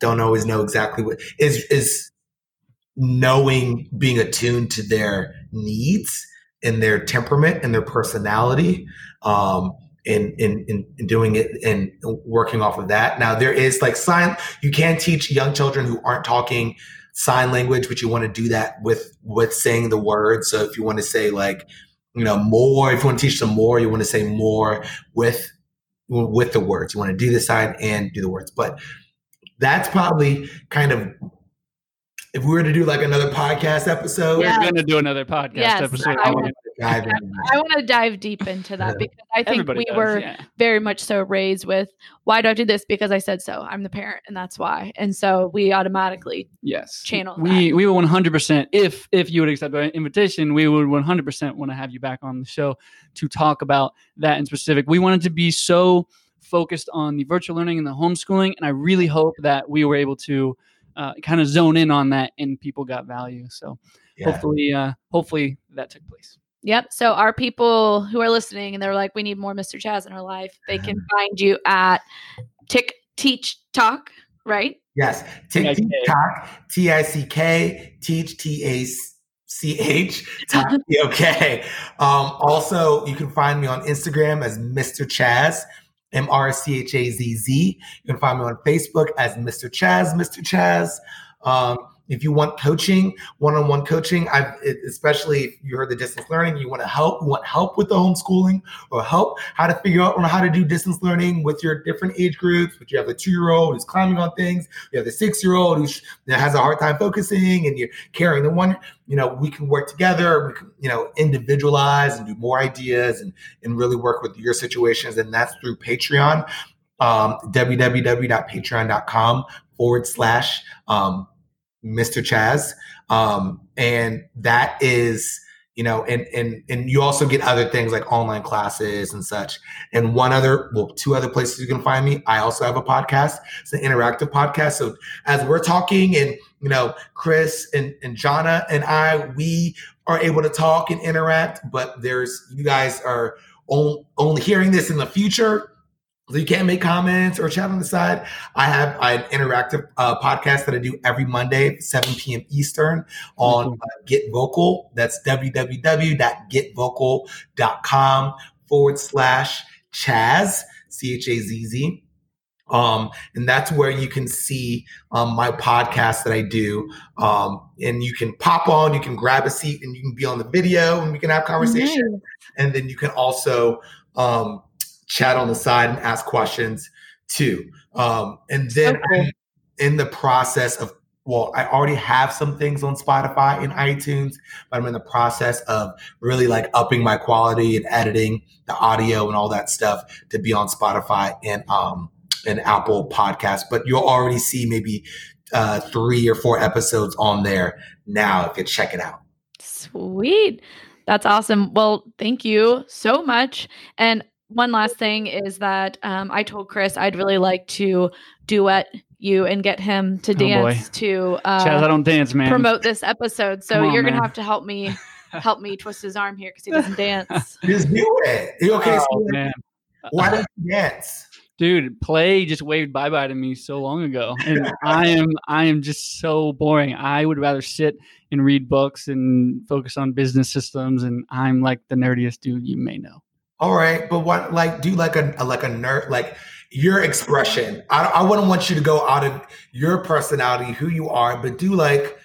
don't always know exactly what is is knowing being attuned to their needs and their temperament and their personality um in, in, in, doing it and working off of that. Now there is like sign, you can teach young children who aren't talking sign language, but you want to do that with, with saying the words. So if you want to say like, you know, more, if you want to teach them more, you want to say more with, with the words. You want to do the sign and do the words. But that's probably kind of if we were to do like another podcast episode. Yeah. We're going to do another podcast Yes, episode. I on would- it. Dive in. I want to dive deep into that because I think Everybody we does, were yeah. very much so raised with why do I do this? Because I said so. I'm the parent and that's why. And so we automatically yes channel we we would 100% if if you would accept our invitation we would 100% want to have you back on the show to talk about that in specific we wanted to be so focused on the virtual learning and the homeschooling and i really hope that we were able to uh, kind of zone in on that and people got value so Yeah. hopefully uh hopefully that took place Yep. So our people who are listening and they're like, we need more Mr. Chaz in our life, they can [laughs] find you at Tick Teach Tok, right? Yes. Tick T-I-C-K. Tok, T I C K, teach T A C H, Talk [laughs] T O K. Um, also, you can find me on Instagram as Mr. Chaz, M R C H A Z Z. You can find me on Facebook as Mr. Chaz, Mr. Chaz. Um, if you want coaching, one-on-one coaching, I especially if you heard the distance learning, you want to help, want help with the homeschooling or help how to figure out how to do distance learning with your different age groups. But you have a two-year-old who's climbing on things, you have the six-year-old who has a hard time focusing, and you're carrying the one. You know, we can work together. We can, you know, individualize and do more ideas and and really work with your situations. And that's through Patreon, um, www.patreon.com forward slash um, Mr. Chaz. Um, and that is, you know, and and and you also get other things like online classes and such. And one other, well, two other places you can find me. I also have a podcast. It's an interactive podcast. So as we're talking and you know, Chris and, and Jana and I, we are able to talk and interact, but there's you guys are on, only hearing this in the future. So you can't make comments or chat on the side. I have an interactive uh, podcast that I do every Monday, 7 p.m. Eastern on Cool. uh, Get Vocal. That's www.getvocal.com forward slash Chaz, C H A Z Z. Um, and that's where you can see um, my podcast that I do. Um, and you can pop on, you can grab a seat, and you can be on the video, and we can have conversation. And then you can also um, chat on the side and ask questions too. Um, and then. I'm in the process of well, I already have some things on Spotify and iTunes, but I'm in the process of really like upping my quality and editing the audio and all that stuff to be on Spotify and um and Apple Podcast. But you'll already see maybe uh, three or four episodes on there now if you check it out. Sweet. That's awesome. Well, thank you so much. And one last thing is that um, I told Chris I'd really like to duet you and get him to Oh, boy. dance to uh, Chaz, I don't dance, man. promote this episode. So on, you're gonna man. have to help me help me twist his arm here because he doesn't dance. [laughs] Just do it. You okay? Oh, so man. why don't you dance? dude play just waved bye-bye to me so long ago and i am i am just so boring i would rather sit and read books and focus on business systems and i'm like the nerdiest dude you may know All right, but what like do like a like a nerd like your expression. I I wouldn't want you to go out of your personality, who you are, but do like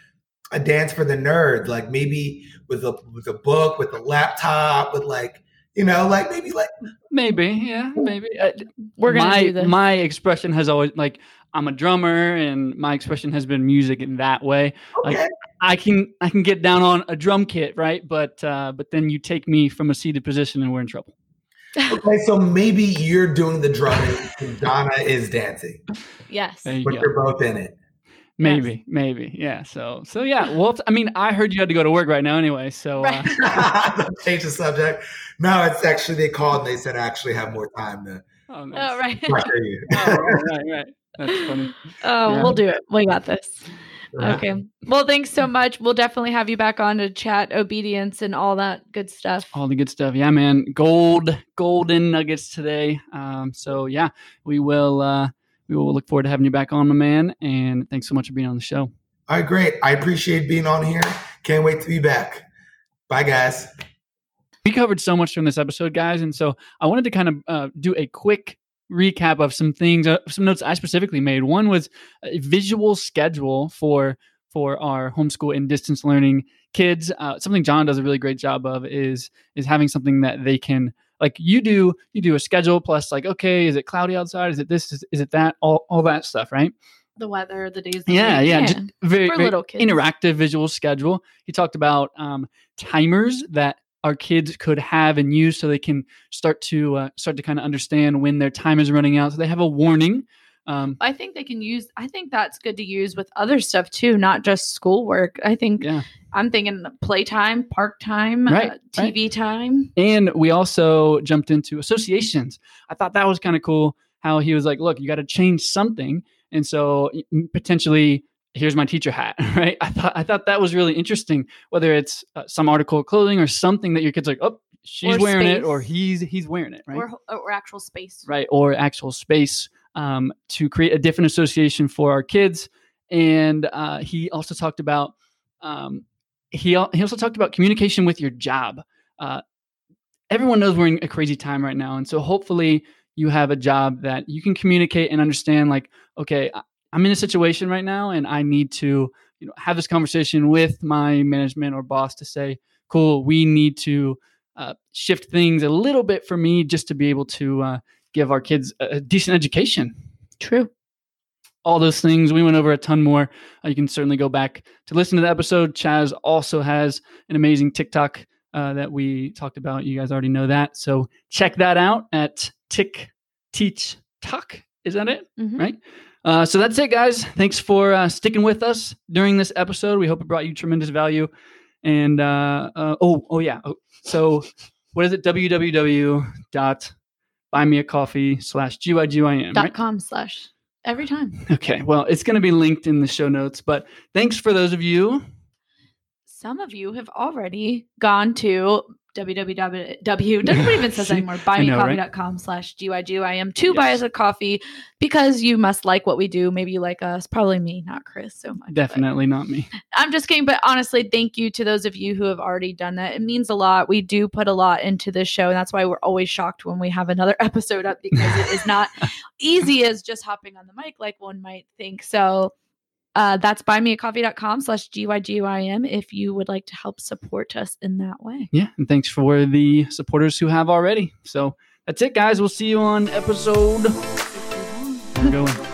a dance for the nerd, like maybe with a with a book, with a laptop, with like you know, like maybe like maybe yeah maybe. Uh, We're gonna my do this. my expression has always like i'm a drummer and my expression has been music in that way. Like, i can i can get down on a drum kit right? But uh but then you take me from a seated position and we're in trouble okay. So maybe you're doing the drumming, and Donna is dancing, yes. there you but go you're both in it. maybe maybe yeah so so yeah well i mean i heard you had to go to work right now anyway so uh, Right. [laughs] Don't Change the subject. No, it's actually they called and they said I actually have more time to oh, nice. [laughs] Oh right. oh, right, right. That's funny. Oh, Yeah. we'll do it. We got this. Okay. Well, thanks so much. We'll definitely have you back on to chat obedience and all that good stuff. All the good stuff. Yeah, man. Gold, golden nuggets today. Um, so yeah, we will uh we will look forward to having you back on, my man. And thanks so much for being on the show. All right, great. I appreciate being on here. Can't wait to be back. Bye, guys. We covered so much from this episode, guys, and so I wanted to kind of uh, do a quick recap of some things, uh, some notes I specifically made. One was a visual schedule for for our homeschool and distance learning kids. Uh, something John does a really great job of is is having something that they can like you do. You do a schedule plus like okay, is it cloudy outside? Is it this? Is, is it that? All all that stuff, right? the weather, the days. Yeah, yeah, just very, For very little kids. interactive visual schedule. He talked about um, timers that our kids could have and use so they can start to uh, start to kind of understand when their time is running out. So they have a warning. Um, I think they can use. I think that's good to use with other stuff too, not just schoolwork. I think yeah. I'm thinking playtime, park time, Right, uh, TV time. And we also jumped into associations. I thought that was kind of cool how he was like, look, you got to change something. And so potentially, here's my teacher hat, [laughs] right? I thought I thought that was really interesting. Whether it's uh, some article of clothing or something that your kid's like, oh, she's Or wearing it, or he's he's wearing it, right? Or, or actual space. right? Or actual space um, to create a different association for our kids. And uh, he also talked about um, he he also talked about communication with your job. Uh, everyone knows we're in a crazy time right now, and so hopefully you have a job that you can communicate and understand. Like, okay, I- I'm in a situation right now, and I need to you know have this conversation with my management or boss to say, cool, we need to uh, shift things a little bit for me just to be able to uh, give our kids a, a decent education. True. All those things. We went over a ton more. Uh, you can certainly go back to listen to the episode. Chaz also has an amazing TikTok uh, that we talked about. You guys already know that. So check that out at Tick Teach Talk. Is that it? Mhm. Right. Uh, so that's it, guys. Thanks for uh, sticking with us during this episode. We hope it brought you tremendous value. And uh, uh, oh, oh yeah. Oh, so what is it? www.buymeacoffee slash GYGYM. Dot Right? com slash every time. Okay. Well, it's going to be linked in the show notes. But thanks for those of you. Some of you have already gone to www. Doesn't even says [laughs] anymore. I know, right? Slash GYGYM to Yes. buy us a coffee because you must like what we do. Maybe you like us. Probably me, not Chris so much. Definitely not me. I'm just kidding, but honestly, thank you to those of you who have already done that. It means a lot. We do put a lot into this show, and that's why we're always shocked when we have another [laughs] episode up because it is not [laughs] easy as just hopping on the mic like one might think. So uh, that's buymeacoffee.com slash GYGYM if you would like to help support us in that way. Yeah. And thanks for the supporters who have already. So that's it, guys. We'll see you on episode. We're going.